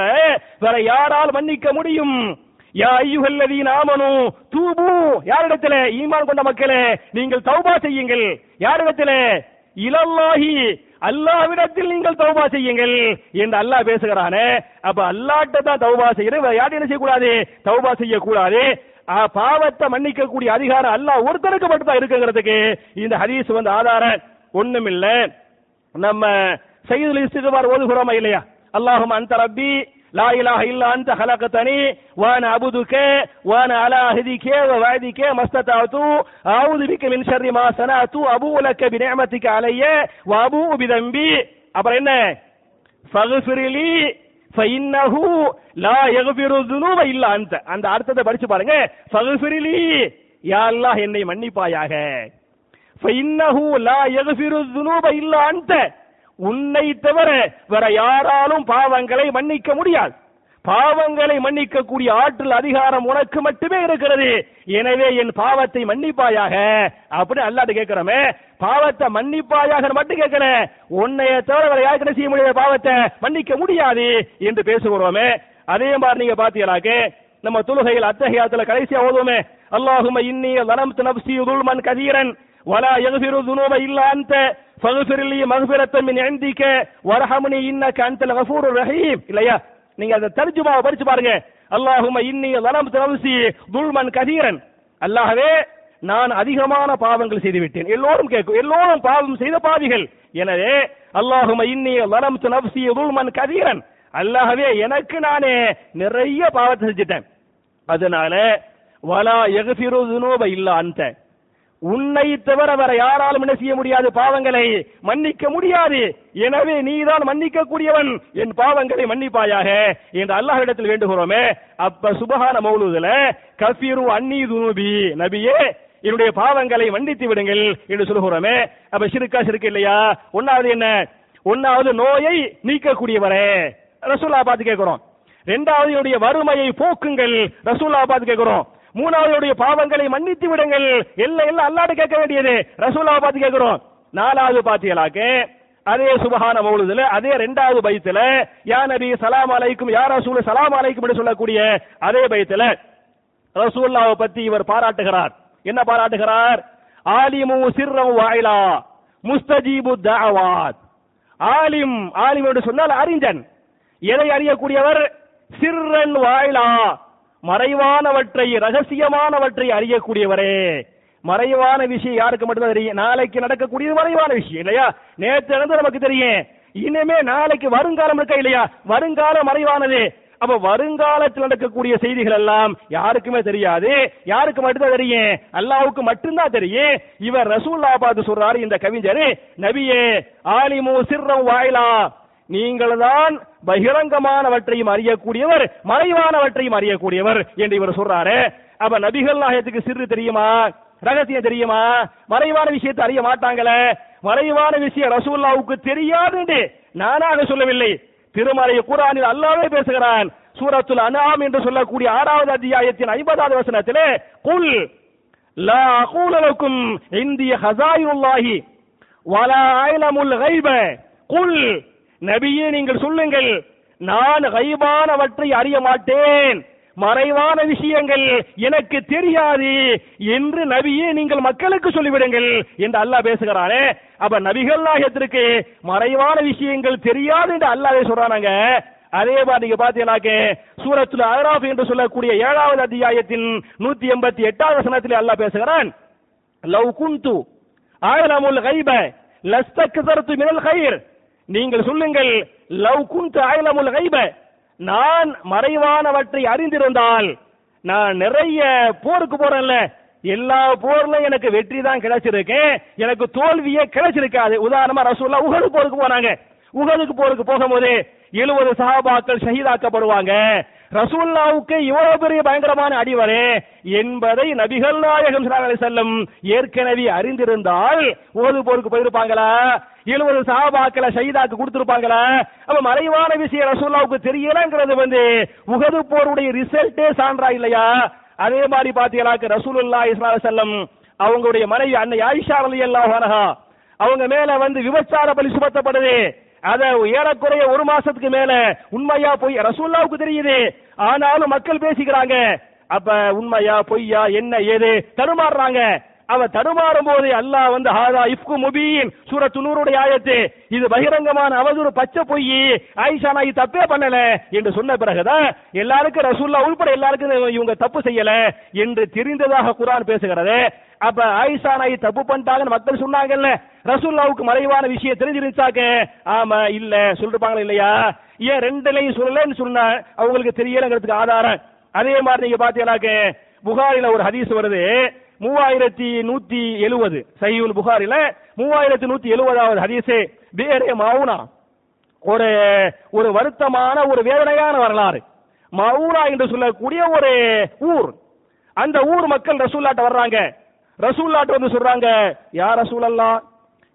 வேற யாரால் மன்னிக்க முடியும்? யா ஐயுகல்லதி நாமனு தூபு. யாரிடத்திலே? ஈமான் கொண்ட மக்களே நீங்கள் தௌபா செய்யுங்கள். யாரிடத்திலே? இலல்லாஹி. அல்லாவிடத்தில் நீங்கள் தௌபா செய்யுங்கள் என்று அல்லாஹ் பேசுகிறானே. அப்ப அல்லாட்ட தான் தௌபா செய்யறது. வேற யாரும் என்ன செய்யக்கூடாது? தௌபா செய்யக்கூடாது. பாவத்தை மன்னிக்கக்கூடிய அதிகாரம் அல்லாஹ் ஒருத்தருக்கு மட்டும் இருக்குங்கிறதுக்கு இந்த ஹதீஸ் வந்து ஆதாரம். ஒண்ணும் இல்ல நம்ம செய்யுள் இஸ்திகுபார் ஓதுகிறோமா இல்லையா? அல்லாஹும் அந்த ரப்பி லா இலாஹ இல்லா அந்த ஹலகத்தனி வான அபுதுகே வான அலா அஹதிகே வாதிகே மஸ்ததாது அவுது பிக்க மின் ஷர்ரி மாசனா தூ அபு உலக்க பி நிஅமதிக அலைய வ அபு அப்புறம் என்ன? ஃபக்ஃபிரிலி லா யகபிரு துனூப இல்ல அந்த அந்த அர்த்தத்தை படிச்சு பாருங்க. ஃபகஃபிரிலி யா அல்லாஹ் என்னை மன்னிப்பாயாக. ஃபைன்னஹு லா யகபிரு துனூப இல்ல அந்த உன்னை தவிர வேற யாராலும் பாவங்களை மன்னிக்க முடியாது. பாவங்களை மன்னிக்க கூடிய ஆற்றல் அதிகாரம் உனக்கு மட்டுமே இருக்கிறது எனவே என் பாவத்தை மன்னிப்பாயாக அப்படி அல்லாட்டு கேட்கிறோமே பாவத்தை மன்னிப்பாயாக மட்டும் கேட்கல உன்னைய தவிர வேற யாருக்கு என்ன செய்ய முடியாது பாவத்தை மன்னிக்க முடியாது என்று பேசுகிறோமே அதே மாதிரி நீங்க பாத்தீங்களாக்கு நம்ம தொழுகையில் அத்தகையாத்துல கடைசியா ஓதுவோமே அல்லாஹும இன்னி வலம்து நப்சி துல்மன் கதீரன் ولا يغفر الذنوب الا انت فاغفر لي مغفرة من عندك وارحمني انك انت الغفور الرحيم இல்லையா நீங்க அந்த தர்ஜுமாவை படிச்சு பாருங்க. அல்லாஹும இன்னி வலம்து நப்சி துல்மன் கதீரன். அல்லாஹவே நான் அதிகமான பாவங்கள் செய்து விட்டேன் எல்லோரும் கேட்கும். எல்லோரும் பாவம் செய்த பாவிகள். எனவே அல்லாஹும இன்னி வலம்து நப்சி துல்மன் கதீரன். அல்லாஹவே எனக்கு நானே நிறைய பாவத்தை செஞ்சுட்டேன். அதனால வலா எகசிரு துனூப இல்ல அந்த உன்னை தவிர வேற யாராலும் என்ன செய்ய முடியாது பாவங்களை மன்னிக்க முடியாது. எனவே நீதான் மன்னிக்க கூடியவன் என் பாவங்களை மன்னிப்பாயாக. என்று அல்லாஹிடத்தில் வேண்டுகிறோமே. அப்ப சுபஹான மௌலூதுல கஃபீரு அன்னி துனூபி. நபியே என்னுடைய பாவங்களை மன்னித்து விடுங்கள் என்று சொல்லுகிறோமே. அப்ப சிறுக்கா சிறுக்கு இல்லையா? ஒன்னாவது என்ன? ஒன்னாவது நோயை நீக்கக்கூடியவரே. ரசூல்லா பார்த்து கேட்கிறோம். ரெண்டாவது என்னுடைய வறுமையை போக்குங்கள். ரசூல்லா பார்த்து கேட்கிறோம். மூணாவது பாவங்களை மன்னித்து விடுங்கள். எல்லாம் எல்லாம் அல்லாடு கேட்க வேண்டியது. ரசூலாவை பார்த்து கேட்கிறோம். நாலாவது பாத்தீங்களாக்க அதே சுபஹான மௌலுதுல அதே ரெண்டாவது பைத்துல யா நபி சலாம் அலைக்கும் யா ரசூல் சலாம் அலைக்கும் என்று சொல்லக்கூடிய அதே பைத்துல ரசூல்லாவை பத்தி இவர் பாராட்டுகிறார். என்ன பாராட்டுகிறார்? ஆலிமு சிர்ரம் வாயிலா முஸ்தஜீபு தாவாத் ஆலிம் ஆலிம் என்று சொன்னால் அறிஞன். எதை அறியக்கூடியவர்? சிர்ரன் வாயிலா. மறைவானவற்றை ரகசியமானவற்றை அறியக்கூடியவரே. மறைவான விஷயம் யாருக்கு மட்டும்தான் தெரியும்? நாளைக்கு நடக்கக்கூடியது மறைவான விஷயம் இல்லையா? நேற்று நடந்து நமக்கு தெரியும். இனிமே நாளைக்கு வருங்காலம் இருக்கா இல்லையா? வருங்காலம் மறைவானது. அப்ப வருங்காலத்தில் நடக்கக்கூடிய செய்திகள் எல்லாம் யாருக்குமே தெரியாது. யாருக்கு மட்டும்தான் தெரியும்? அல்லாவுக்கு மட்டும்தான் தெரியும். இவர் ரசூல்லா பார்த்து சொல்றாரு இந்த கவிஞர். நபியே ஆலிமு சிர்ரம் வாயிலா. நீங்கள் தான் பகிரங்கமானவற்றையும் அறியக்கூடியவர் மறைவானவற்றையும் அறியக்கூடியவர் என்று இவர் சொல்றாரு. அப்ப நபிகள் நாயகத்துக்கு சிறு தெரியுமா? ரகசியம் தெரியுமா? மறைவான விஷயத்தை அறிய மாட்டாங்களே. மறைவான விஷயம் ரசூல்லாவுக்கு தெரியாது நானாக சொல்லவில்லை. திருமறை குரானில் அல்லாவே பேசுகிறான். சூரத்துல் அனாம் என்று சொல்லக்கூடிய ஆறாவது அத்தியாயத்தின் ஐம்பதாவது வசனத்திலே குல் லா அகூலலுக்கும் இந்திய ஹசாயுல்லாஹி வலா ஐலமுல் கைப குல் நபியே நீங்கள் சொல்லுங்கள். நான் கைபானவற்றை அறிய மாட்டேன். மறைவான விஷயங்கள் எனக்கு தெரியாது என்று நபியே நீங்கள் மக்களுக்கு சொல்லிவிடுங்கள் என்று அல்லாஹ் பேசுகிறானே. அப்ப நபிகள் நாயகத்திற்கு மறைவான விஷயங்கள் தெரியாது என்று அல்லாஹ் சொல்றானாங்க? அதே மாதிரி நீங்க பாத்தீங்கன்னாக்கே சூரத்துல அராப் என்று சொல்லக்கூடிய ஏழாவது அத்தியாயத்தின் நூத்தி எண்பத்தி எட்டாவது வசனத்தில் அல்லாஹ் பேசுகிறான். லவ் குந்து ஆயலமுல் கைப லஸ்தக்சரத்து மினல் கயிர் நீங்கள் சொல்லுங்கள் லவ் குண்ட் ஆயலமுல் கைப. நான் மறைவானவற்றை அறிந்திருந்தால் நான் நிறைய போருக்கு போறேன்ல. எல்லா போர்ல எனக்கு வெற்றி தான் கிடைச்சிருக்கு. எனக்கு தோல்வியே கிடைச்சிருக்காது. உதாரணமா ரசூல்லா உகது போருக்கு போனாங்க. உகதுக்கு போருக்கு போகும்போது எழுபது சகாபாக்கள் ஷஹீதாக்கப்படுவாங்க. ரசூல்லாவுக்கு இவ்வளவு பெரிய பயங்கரமான அடிவரே என்பதை நபிகள் நாயகம் செல்லும் ஏற்கனவே அறிந்திருந்தால் ஓது போருக்கு போயிருப்பாங்களா? எழுபது சாபாக்களை ஷஹீதாக்கு கொடுத்திருப்பாங்களா? அப்ப மறைவான விஷயம் ரசூல்லாவுக்கு தெரியலங்கிறது வந்து உகது போருடைய ரிசல்ட்டே சான்றா இல்லையா? அதே மாதிரி பாத்தீங்கன்னாக்க ரசூலுல்லா இஸ்லாம் செல்லம் அவங்களுடைய மனைவி அன்னை ஆயிஷா அலி அல்லாஹ் அவங்க மேல வந்து விபச்சார பலி சுமத்தப்படுது. அத ஏறக்குறைய ஒரு மாசத்துக்கு மேல உண்மையா பொய் ரசூல்லாவுக்கு தெரியுது. ஆனாலும் மக்கள் பேசிக்கிறாங்க. அப்ப உண்மையா பொய்யா என்ன ஏது தடுமாறுறாங்க. அவ தடுமாறும் போது அல்லாஹ் வந்து ஹாதா இஃப்கு முபீன். சூரத்து நூறுடைய ஆயத்து. இது பகிரங்கமான அவதூறு பச்சை பொய். ஆயிஷா நான் இது தப்பே பண்ணல என்று சொன்ன பிறகுதான் எல்லாருக்கும் ரசூல்லா உள்பட எல்லாருக்கும் இவங்க தப்பு செய்யல என்று தெரிந்ததாக குரான் பேசுகிறது. அப்ப ஆயிஷா நாய் தப்பு பண்ணிட்டாங்கன்னு மக்கள் சொன்னாங்கல்ல. ரசூல்லாவுக்கு மறைவான விஷயம் தெரிஞ்சிருச்சாக்க? ஆமா இல்ல. சொல்லிருப்பாங்களா இல்லையா? ஏன் ரெண்டுலையும் சொல்லலன்னு சொன்னா அவங்களுக்கு தெரியலங்கிறதுக்கு ஆதாரம். அதே மாதிரி நீங்க பாத்தீங்கன்னாக்க புகாரில ஒரு ஹதீஸ் வருது. மூவாயிரத்தி நூத்தி எழுபது சையுல் புகாரில மூவாயிரத்தி நூத்தி எழுபதாவது ஹதீஸ். வேறே மவுனா ஒரு ஒரு வருத்தமான ஒரு வேதனையான வரலாறு. மவுனா என்று சொல்லக்கூடிய ஒரு ஊர். அந்த ஊர் மக்கள் ரசூல்லாட்ட வர்றாங்க. ரசூல்லாட்ட வந்து சொல்றாங்க யார் ரசூலல்லா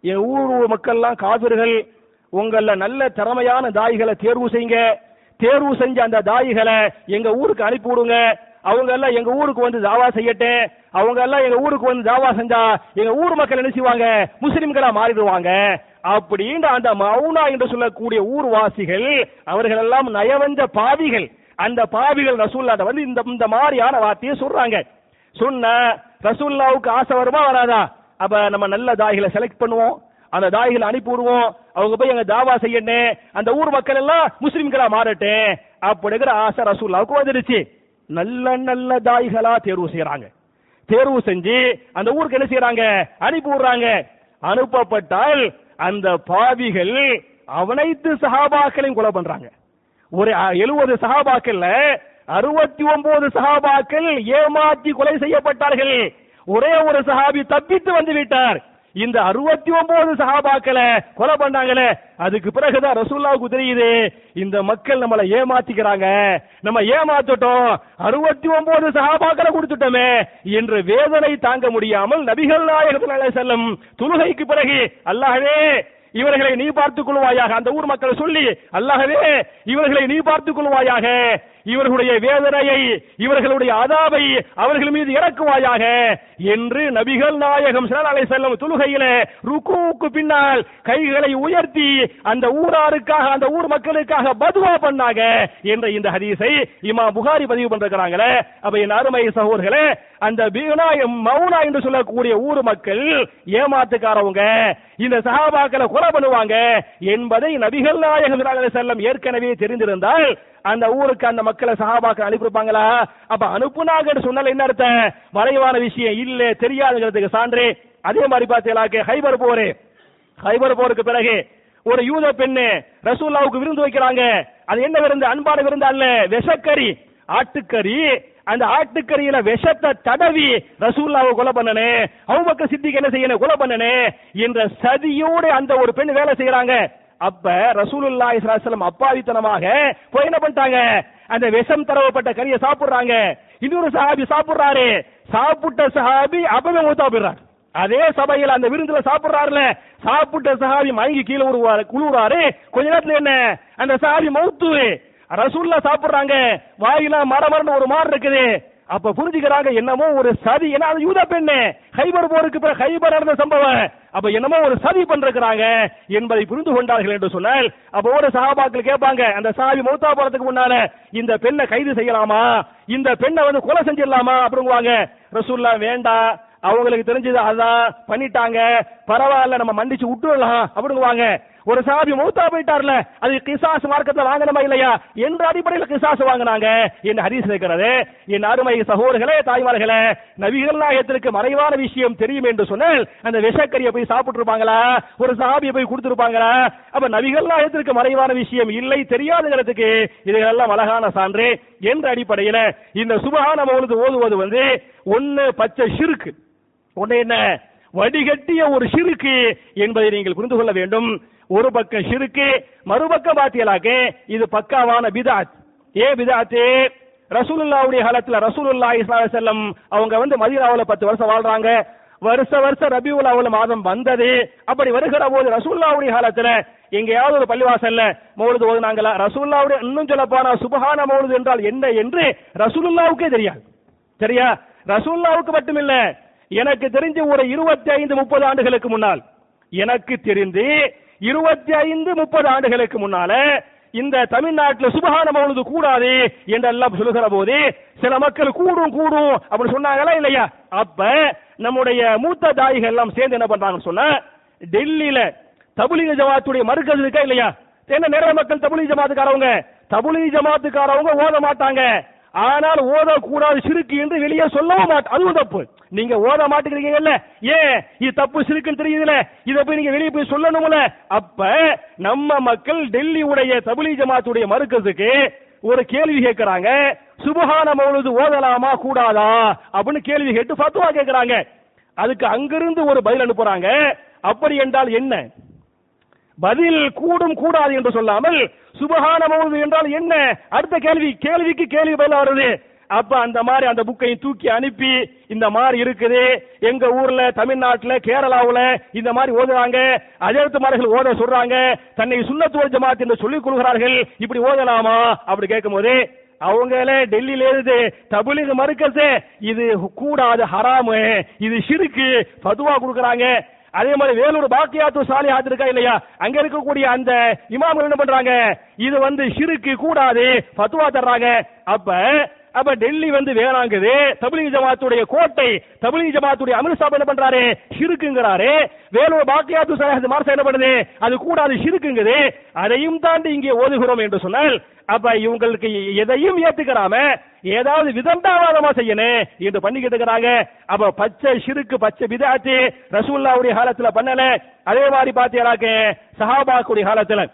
என் ஊர் மக்கள்லாம் காவிர்கள் உங்கள நல்ல திறமையான தாய்களை தேர்வு செய்யுங்க தேர்வு செஞ்ச அந்த தாய்களை எங்க ஊருக்கு அனுப்பி விடுங்க அவங்க எல்லாம் எங்க ஊருக்கு வந்து தாவா செய்யட்டேன் அவங்க எல்லாம் எங்க ஊருக்கு வந்து தாவா செஞ்சா எங்க ஊர் மக்கள் என்ன செய்வாங்க? முஸ்லிம்களா மாறிடுவாங்க. அப்படின்னு அந்த மவுனா என்று சொல்லக்கூடிய ஊர்வாசிகள் அவர்கள் எல்லாம் நயவஞ்ச பாவிகள். அந்த பாவிகள் ரசூல்லாட்ட வந்து இந்த இந்த மாதிரியான வார்த்தையை சொல்றாங்க. சொன்ன ரசூல்லாவுக்கு ஆசை வருமா வராதா? அப்ப நம்ம நல்ல தாய்களை செலக்ட் பண்ணுவோம். அந்த தாய்களை அனுப்பி விடுவோம் அவங்க போய் எங்க தாவா செய்யணும் அந்த ஊர் மக்கள் எல்லாம் முஸ்லிம்களா மாறட்டும் அப்படிங்கிற ஆசை ரசூல்லாவுக்கு வந்துடுச்சு. நல்ல நல்ல தாய்களா தேர்வு செய்யறாங்க. தேர்வு செஞ்சு அந்த ஊருக்கு என்ன செய்யறாங்க? அனுப்பி விடுறாங்க அனுப்பப்பட்டால் அந்த பாவிகள் அவனைத்து சகாபாக்களையும் கொலை பண்றாங்க. ஒரு எழுபது சஹாபாக்கள்ல அறுபத்தி ஒன்பது சகாபாக்கள் ஏமாற்றி கொலை செய்யப்பட்டார்கள். ஒரே ஒரு சஹாபி தப்பித்து வந்து விட்டார். இந்த அறுபத்தி ஒன்பது சஹாபாக்களை கொலை பண்ணாங்களே அதுக்கு பிறகுதான் ரசூல்லாவுக்கு தெரியுது இந்த மக்கள் நம்மளை ஏமாத்திக்கிறாங்க. நம்ம ஏமாத்துட்டோம் அறுபத்தி ஒன்பது சஹாபாக்களை கொடுத்துட்டோமே என்று வேதனை தாங்க முடியாமல் நபிகள் நாயகத்தினாலே செல்லும் தொழுகைக்கு பிறகு அல்லாஹே இவர்களை நீ பார்த்துக் கொள்வாயாக. அந்த ஊர் மக்களை சொல்லி அல்லாஹவே இவர்களை நீ பார்த்துக் கொள்வாயாக. இவர்களுடைய வேதனையை இவர்களுடைய அதாவை அவர்கள் மீது இறக்குவாயாக என்று நபிகள் நாயகம் அலை செல்லும் தொழுகையில ருக்குவுக்கு பின்னால் கைகளை உயர்த்தி அந்த ஊராருக்காக அந்த ஊர் மக்களுக்காக பதுவா பண்ணாங்க என்ற இந்த ஹதீஸை இமா புகாரி பதிவு பண்றாங்களே அப்ப என் அருமை சகோதர்களே அந்த பீனா மௌனா என்று சொல்லக்கூடிய ஊர் மக்கள் ஏமாத்துக்காரவங்க இந்த சகாபாக்களை கொலை பண்ணுவாங்க என்பதை நபிகள் நாயகம் செல்லம் ஏற்கனவே தெரிந்திருந்தால் அந்த ஊருக்கு அந்த மக்களை சஹாபாக்கள் அனுப்பியிருப்பாங்களா அப்ப அனுப்புனாங்கன்னு சொன்னால என்ன அர்த்தம்? மறைவான விஷயம் இல்ல தெரியாதுங்கிறதுக்கு சான்று. அதே மாதிரி பார்த்தீங்களாக்க ஹைபர் போரு. ஹைபர் போருக்கு பிறகு ஒரு யூத பெண்ணு ரசூல்லாவுக்கு விருந்து வைக்கிறாங்க. அது என்ன விருந்து? அன்பான விருந்து அல்ல விஷக்கறி ஆட்டுக்கறி. அந்த ஆட்டுக்கறியில விஷத்தை தடவி ரசூல்லாவை கொலை பண்ணனே அவங்க சித்திக்கு என்ன செய்யணும்? கொலை பண்ணனே என்ற சதியோடு அந்த ஒரு பெண் வேலை செய்யறாங்க. அப்ப ரசூலுல்லா இஸ்லாசலம் அப்பாவித்தனமாக போய் என்ன பண்ணிட்டாங்க? அந்த விஷம் தரவப்பட்ட கறியை சாப்பிடுறாங்க. இன்னொரு சஹாபி சாப்பிடுறாரு. சாப்பிட்ட சஹாபி அப்பவே மூத்தா போயிடுறாரு. அதே சபையில் அந்த விருந்துல சாப்பிடுறாருல. சாப்பிட்ட சஹாபி மயங்கி கீழே உருவாரு குழுறாரு கொஞ்ச நேரத்துல என்ன? அந்த சஹாபி மௌத்து. ரசூல்லா சாப்பிடுறாங்க. வாயில மரமரன்னு ஒரு மாறு இருக்குது. அப்ப புரிஞ்சுக்கிறாங்க என்னமோ ஒரு சதி. ஏன்னா அது யூத பெண்ணு. ஹைபர் போருக்கு பிறகு ஹைபர் நடந்த சம்பவம். அப்ப என்னமோ ஒரு சதி பண்றாங்க என்பதை புரிந்து கொண்டார்கள் என்று சொன்னால் அப்ப ஒரு சகாபாக்கள் கேட்பாங்க அந்த சாவி மௌத்தா போறதுக்கு முன்னால இந்த பெண்ணை கைது செய்யலாமா? இந்த பெண்ணை வந்து கொலை செஞ்சிடலாமா? அப்படிங்குவாங்க. ரசூல்லா வேண்டாம் அவங்களுக்கு தெரிஞ்சது அதான் பண்ணிட்டாங்க. பரவாயில்ல நம்ம மன்னிச்சு விட்டுடலாம் அப்படிங்குவாங்க. ஒரு சாபி மௌத்தா போயிட்டார்ல அது கிசாஸ் மார்க்கத்தை வாங்கணுமா இல்லையா? என்ற அடிப்படையில் கிசாஸ் வாங்கினாங்க. என் ஹரிஸ் இருக்கிறது என் அருமை சகோதரர்களே தாய்மார்களே நபிகள் நாயகத்திற்கு மறைவான விஷயம் தெரியும் என்று சொன்னால் அந்த விஷக்கரியை போய் சாப்பிட்டு இருப்பாங்களா ஒரு சாபியை போய் கொடுத்துருப்பாங்களா? அப்ப நபிகள் நாயகத்திற்கு மறைவான விஷயம் இல்லை தெரியாதுங்கிறதுக்கு இதுகளெல்லாம் அழகான சான்று என்ற அடிப்படையில் இந்த சுபகான மௌனது ஓதுவது வந்து ஒன்னு பச்சை சிறுக்கு. ஒன்னு என்ன? வடிகட்டிய ஒரு சிறுக்கு என்பதை நீங்கள் புரிந்து கொள்ள வேண்டும். ஒரு பக்கம் ஷிருக்கு மறுபக்கம் பாத்தியலாக்கு இது பக்காவான பிதாத். ஏ பிதாத்து ரசூலுல்லாவுடைய காலத்துல ரசூலுல்லா இஸ்லா செல்லம் அவங்க வந்து மதீனாவுல பத்து வருஷம் வாழ்றாங்க. வருஷ வருஷம் ரபியுல் அவ்வளவு மாதம் வந்தது. அப்படி வருகிற போது ரசூல்லாவுடைய காலத்துல எங்கேயாவது ஒரு பள்ளிவாசல்ல மௌலுது ஓதுனாங்களா? ரசூல்லாவுடைய இன்னும் சொல்ல போனா சுபஹான மௌலுது என்றால் என்ன என்று ரசூலுல்லாவுக்கே தெரியாது. சரியா? ரசூல்லாவுக்கு மட்டுமில்ல எனக்கு தெரிஞ்ச ஒரு இருபத்தி ஐந்து முப்பது ஆண்டுகளுக்கு முன்னால் எனக்கு தெரிந்து இருபத்தி ஐந்து முப்பது ஆண்டுகளுக்கு முன்னால இந்த தமிழ்நாட்டில் சுபகான மௌலுது கூடாது என்றெல்லாம் சொல்லுகிற போது சில மக்கள் கூடும் கூடும் அப்படின்னு சொன்னாங்களா இல்லையா? அப்ப நம்முடைய மூத்த தாயிகள் எல்லாம் சேர்ந்து என்ன பண்றாங்கன்னு சொன்னா டெல்லியில தபுலிக ஜமாத்துடைய மறுக்கிறது இருக்கா இல்லையா? என்ன நிறைய மக்கள் தபுலிக ஜமாத்துக்காரவங்க? தபுலிக ஜமாத்துக்காரவங்க ஓத மாட்டாங்க. ஆனால் ஓதக்கூடாது சிறுக்கு என்று வெளியே சொல்லவும் மாட்டேன். அதுவும் தப்பு. நீங்க ஓத மாட்டேங்கிறீங்கல்ல ஏன்? இது தப்பு சிறுக்குன்னு தெரியுதுல இதை போய் நீங்க வெளியே போய் சொல்லணும்ல? அப்ப நம்ம மக்கள் டெல்லி உடைய தபிலி ஜமாத்துடைய மறுக்கிறதுக்கு ஒரு கேள்வி கேட்கிறாங்க. சுபகான மௌலுது ஓதலாமா கூடாதா? அப்படின்னு கேள்வி கேட்டு ஃபத்வா கேட்கிறாங்க. அதுக்கு அங்கிருந்து ஒரு பதில் அனுப்புறாங்க. அப்படி என்றால் என்ன? பதில் கூடும் கூடாது என்று சொல்லாமல் சுபகான மௌது என்றால் என்ன? அடுத்த கேள்வி கேள்விக்கு கேள்வி பதில் வருது. அப்ப அந்த மாதிரி அந்த புக்கையும் தூக்கி அனுப்பி இந்த மாதிரி இருக்குது. எங்க ஊர்ல தமிழ்நாட்டுல கேரளாவுல இந்த மாதிரி ஓதுறாங்க. அஜரத்து மார்கள் ஓத சொல்றாங்க. தன்னை சுண்ணத்துவ ஜமாத் என்று சொல்லிக் கொள்கிறார்கள். இப்படி ஓதலாமா? அப்படி கேட்கும் போது அவங்களே டெல்லியில இருந்து தபுலிக மறுக்கது இது கூடாது ஹராமு. இது சிறுக்கு பதுவா கொடுக்கறாங்க. அதே மாதிரி வேலூர் பாக்கியாத்து சாலிஹாத் இருக்கா இல்லையா? அங்க இருக்கக்கூடிய அந்த இமாம்கள் என்ன பண்றாங்க? இது வந்து சிறுக்கு கூடாது பத்துவா தர்றாங்க. அப்ப அப்ப டெல்லி வந்து வேணாங்குது. தபிலீக் ஜமாத்துடைய கோட்டை தபிலீக் ஜமாத்துடைய அமித் சாப் என்ன பண்றாரு? ஷிருக்குங்கிறாரு வேலூர் பாக்கியாத்து சாஹிப் மார்சா என்ன பண்ணுது? அது கூடாது ஷிருக்குங்குது அதையும் தாண்டி இங்கே ஓதுகிறோம் என்று சொன்னால் அப்ப இவங்களுக்கு எதையும் ஏத்துக்கிறாம ஏதாவது விதண்டாவாதமா செய்யணும் என்று பண்ணிக்கிட்டு இருக்கிறாங்க. அப்ப பச்சை சிறுக்கு பச்சை விதாச்சு ரசூல்லாவுடைய காலத்துல பண்ணல. அதே மாதிரி பாத்தீங்கன்னாக்க சஹாபாக்குடைய காலத்துல.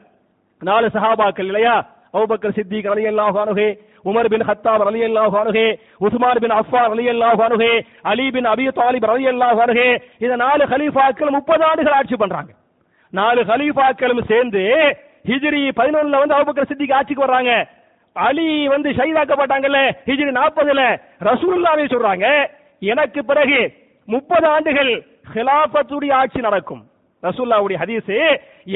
நாலு சஹாபாக்கள் இல்லையா? அவுபக்கர் சித்திக் ரலியல்லாஹு அன்ஹு உமர் பின் ஹத்தாப் ரலியல்லாஹு அன்ஹு உஸ்மான் பின் அஃபான் ரலியல்லாஹு அன்ஹு அலி பின் அபி தாலிப் ரலியல்லாஹு அன்ஹு இந்த நாலு கலீஃபாக்கள் முப்பது ஆண்டுகள் ஆட்சி பண்றாங்க. நாலு ஹலீஃபாக்களும் சேர்ந்து ஹிஜ்ரி பதினொன்னுல வந்து அபூபக்கர் சித்திக்கு ஆட்சிக்கு வர்றாங்க. அலி வந்து ஷைதாக்கப்பட்டாங்கல்ல ஹிஜ்ரி நாற்பதுல. ரசூல்லாவே சொல்றாங்க எனக்கு பிறகு முப்பது ஆண்டுகள் ஹிலாபத்துடைய ஆட்சி நடக்கும். ரசூல்லாவுடைய ஹதீஸ்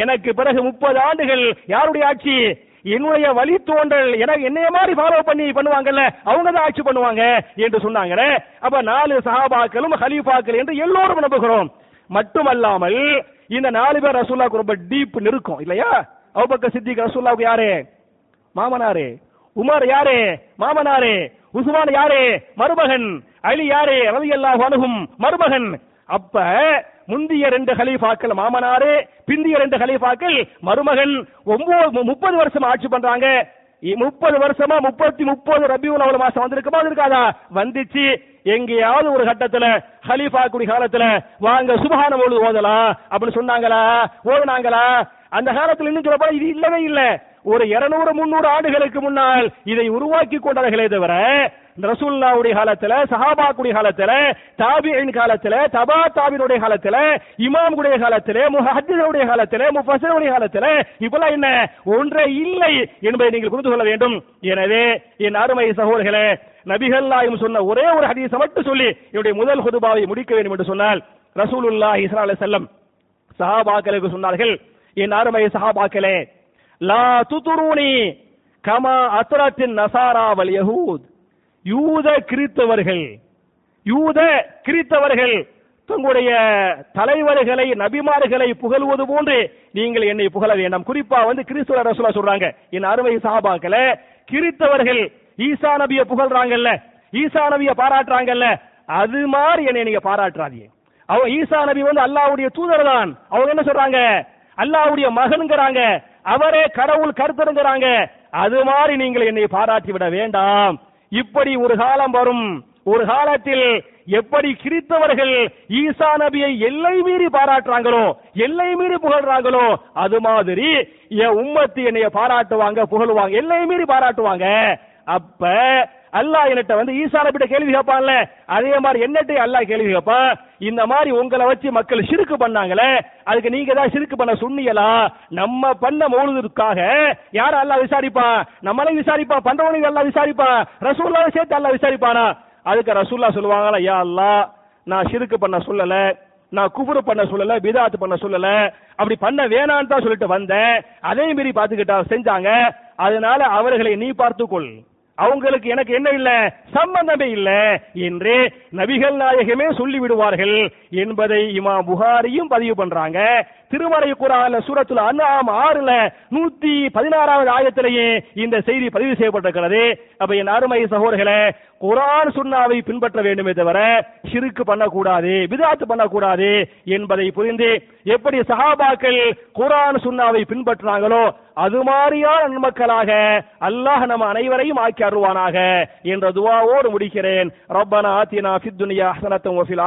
எனக்கு பிறகு முப்பது ஆண்டுகள் யாருடைய ஆட்சி? என்னுடைய வழித்தோன்றல் எனக்கு என்னைய மாதிரி ஃபாலோ பண்ணி பண்ணுவாங்கல்ல அவங்க தான் ஆட்சி பண்ணுவாங்க என்று சொன்னாங்களே அப்ப நாலு சஹாபாக்களும் ஹலீஃபாக்கள் என்று எல்லோரும் நம்புகிறோம். மட்டுமல்லாமல் இந்த நாலு பேர் ரசூல்லாவுக்கு ரொம்ப டீப் நெருக்கம் இல்லையா? அபுபக்கர் சித்திக் ரசூல்லாவுக்கு யாரு? மாமனாரு. உமர் யாரு? மாமனாரு. உஸ்மான் யாரு? மருமகன். அலி யாரு? அல்லாஹ் அன்ஹும் மருமகன். அப்ப முந்திய ரெண்டு ஹலீஃபாக்கள் மாமனாரு பிந்திய ரெண்டு ஹலீஃபாக்கள் மருமகன் ஒன்பது முப்பது வருஷம் ஆட்சி பண்றாங்க. இ- முப்பது வருஷமா முப்பத்தி முப்பது ரபியுல் அவல் மாசம் வந்திருக்குமா இருக்காதா வந்துச்சு. எங்கேயாவது ஒரு கட்டத்துல ஹலீஃபா குடி காலத்துல வாங்க சுபகான பொழுது ஓதலாம் அப்படின்னு சொன்னாங்களா? ஓதுனாங்களா? அந்த காலத்துல இன்னும் சொல்ல இது இல்லவே இல்லை. ஒரு 200 முன்னூறு ஆண்டுகளுக்கு முன்னால் இதை உருவாக்கி கொண்டார்களே தவிர ரசூல்லாவுடைய காலத்துல சஹாபாக்குடைய காலத்துல தாபியின் காலத்துல தபா தாபினுடைய காலத்துல இமாமுடைய காலத்துல முஹத்தினுடைய காலத்துல முஃபசனுடைய காலத்துல இப்பெல்லாம் என்ன? ஒன்றே இல்லை என்பதை நீங்கள் புரிந்து கொள்ள வேண்டும். எனவே என் அருமை சகோதரர்களே நபிகள்லாயும் சொன்ன ஒரே ஒரு ஹதீஸை மட்டும் சொல்லி என்னுடைய முதல் ஹுதுபாவை முடிக்க வேண்டும் என்று சொன்னால் ரசூலுல்லாஹி இஸ்லா அலி செல்லம் சஹாபாக்களுக்கு சொன்னார்கள் என் அருமை சஹாபாக்களே லா துதுரூனி கமா அத்துராத்தின் நசாரா வல் யஹூத். யூத கிறித்தவர்கள் யூத கிறித்தவர்கள் தங்களுடைய தலைவர்களை நபிமார்களை புகழ்வது போன்று நீங்கள் என்னை புகழ வேண்டாம். குறிப்பா வந்து கிறிஸ்துவ ரசூலா சொல்றாங்க என் அருமை சஹாபாக்கள கிறித்தவர்கள் ஈசா நபிய புகழ்றாங்கல்ல ஈசா நபிய பாராட்டுறாங்கல்ல அது மாதிரி என்னை நீங்க பாராட்டுறாதீங்க அவங்க ஈசா நபி வந்து அல்லாவுடைய தூதர் தான் அவங்க என்ன சொல்றாங்க? அல்லாஹ்வுடைய மகனுங்கிறாங்க அவரே கடவுள் கருத்தருங்கிறாங்க அது மாதிரி நீங்கள் என்னை பாராட்டி விட வேண்டாம். இப்படி ஒரு காலம் வரும். ஒரு காலத்தில் எப்படி கிறித்தவர்கள் ஈசா நபியை எல்லை மீறி பாராட்டுறாங்களோ எல்லை மீறி புகழ்றாங்களோ அது மாதிரி என் உம்மத்து என்னைய பாராட்டுவாங்க புகழுவாங்க எல்லை மீறி பாராட்டுவாங்க. அப்ப அல்லாஹ் என்னட்ட வந்து ஈசா நபிட்ட கேள்வி கேட்பான்ல. அதே மாதிரி என்னட்டு அல்லாஹ் கேள்வி கேட்பான் இந்த மாதிரி உங்களை வச்சு மக்கள் சிறுக்கு பண்ணாங்களே அதுக்கு நீங்க தான் சிறுக்கு பண்ண சொன்னீங்களா நம்ம பண்ண மௌலுதுக்காக யார அல்லாஹ் விசாரிப்பான் நம்மளையும் விசாரிப்பான் பண்றவனையும் எல்லாம் விசாரிப்பான் ரசூல்லாவை சேர்த்து அல்லாஹ் விசாரிப்பானா? அதுக்கு ரசூல்லா சொல்லுவாங்களா யா அல்லாஹ் நான் சிறுக்கு பண்ண சொல்லல நான் குபுரு பண்ண சொல்லல விதாத்து பண்ண சொல்லல அப்படி பண்ண வேணான்னு தான் சொல்லிட்டு வந்தேன். அதே மீறி பாத்துக்கிட்டா செஞ்சாங்க. அதனால அவர்களை நீ பார்த்துக்கொள். அவங்களுக்கு எனக்கு என்ன இல்ல? சம்பந்தமே இல்ல. என்று நபிகள் நாயகமே சொல்லி விடுவார்கள் என்பதை இமா புகாரியும் பதிவு பண்றாங்க. திருமறை குரான சூரத்துல அண்ணாம் ஆறுல நூத்தி பதினாறாவது ஆயத்திலேயே இந்த செய்தி பதிவு செய்யப்பட்டிருக்கிறது. அப்ப என் அருமை சகோதரர்களே குரான் சுண்ணாவை பின்பற்ற வேண்டுமே தவிர சிறுக்கு பண்ணக்கூடாது விதாத்து பண்ணக்கூடாது என்பதை புரிந்து எப்படி சஹாபாக்கள் குரான் சுண்ணாவை பின்பற்றினாங்களோ அது மாதிரியான நன்மக்களாக அல்லாஹ் நம் அனைவரையும் ஆக்கி அருவானாக என்ற துவாவோடு முடிக்கிறேன். ரப்பனா ஆத்தினா சித்துனியா ஹசனத்தும் வஃபில்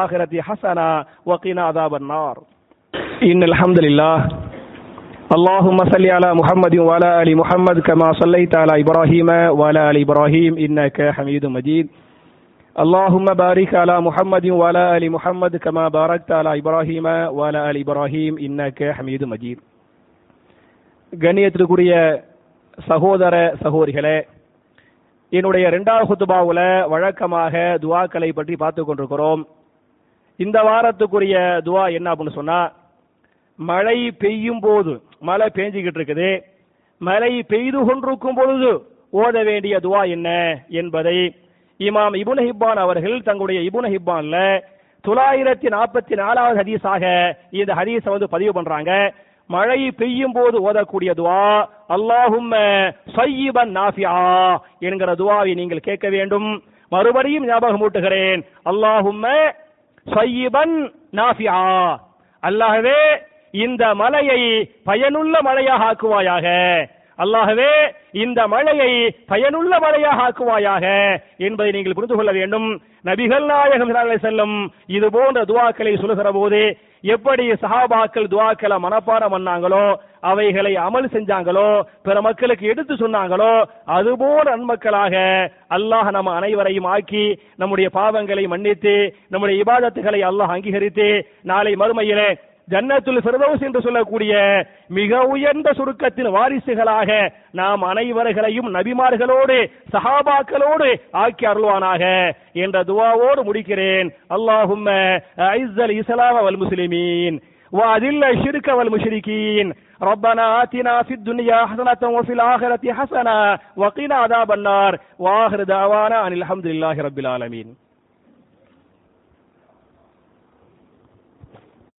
ஹசனா வக்கீனா அதாபன்னார் இன்னல் அலமதுல்லா اللهم صل على محمد وعلى آل محمد كما صليت على إبراهيم وعلى آل إبراهيم إنك حميد مجيد اللهم بارك على محمد وعلى آل محمد كما باركت على إبراهيم وعلى آل إبراهيم إنك حميد مجيد கண்ணியத்திற்குரிய சகோதர சகோதரிகளே என்னுடைய இரண்டாவது குத்துபாவுல வழக்கமாக துவாக்களை பற்றி பார்த்து கொண்டிருக்கிறோம் இந்த வாரத்துக்குரிய துவா என்ன அப்படின்னு சொன்னா மழை பெய்யும் போது மழை பெஞ்சிக்கிட்டு இருக்குது. மழை பெய்து கொண்டிருக்கும் பொழுது ஓத வேண்டிய துவா என்ன என்பதை இமாம் இபுன ஹிப்பான் அவர்கள் தங்களுடைய இபுன ஹிப்பான்ல தொள்ளாயிரத்தி நாற்பத்தி நாலாவது ஹதீஸாக இந்த ஹதீஸை வந்து பதிவு பண்றாங்க. மழை பெய்யும் போது ஓதக்கூடிய துவா அல்லாஹும் நாஃபியா என்கிற துவாவை நீங்கள் கேட்க வேண்டும். மறுபடியும் ஞாபகம் ஊட்டுகிறேன் அல்லாஹும் சையீபன் நாஃபியா அல்லாஹவே இந்த மலையை பயனுள்ள மழையாக ஆக்குவாயாக. அல்லாகவே இந்த மழையை பயனுள்ள மழையாக ஆக்குவாயாக என்பதை நீங்கள் புரிந்து கொள்ள வேண்டும். நபிகள் நாயகம் செல்லும் இது போன்ற துவாக்களை சொல்லுகிற போது எப்படி சஹாபாக்கள் துவாக்களை மனப்பாடம் பண்ணாங்களோ அவைகளை அமல் செஞ்சாங்களோ பிற மக்களுக்கு எடுத்து சொன்னாங்களோ அதுபோல நன்மக்களாக அல்லாஹ் நம்ம அனைவரையும் ஆக்கி நம்முடைய பாவங்களை மன்னித்து நம்முடைய இபாதத்துகளை அல்லாஹ் அங்கீகரித்து நாளை மறுமையிலே ஜன்னத்துல் ஃபிர்தௌஸ் என்று சொல்லக்கூடிய மிக உயர்ந்த சுருக்கத்தின் வாரிசுகளாக நாம் அனைவர்களையும் நபிமார்களோடு சஹாபாக்களோடு ஆக்கி அருள்வானாக என்ற துவாவோடு முடிக்கிறேன் அல்லாஹும்ம ஐஸல் இஸ்லாம வல் முஸ்லிமீன் وأذل الشرك والمشركين ربنا آتنا في الدنيا حسنة وفي الآخرة حسنة وقنا عذاب النار وآخر دعوانا أن الحمد لله رب العالمين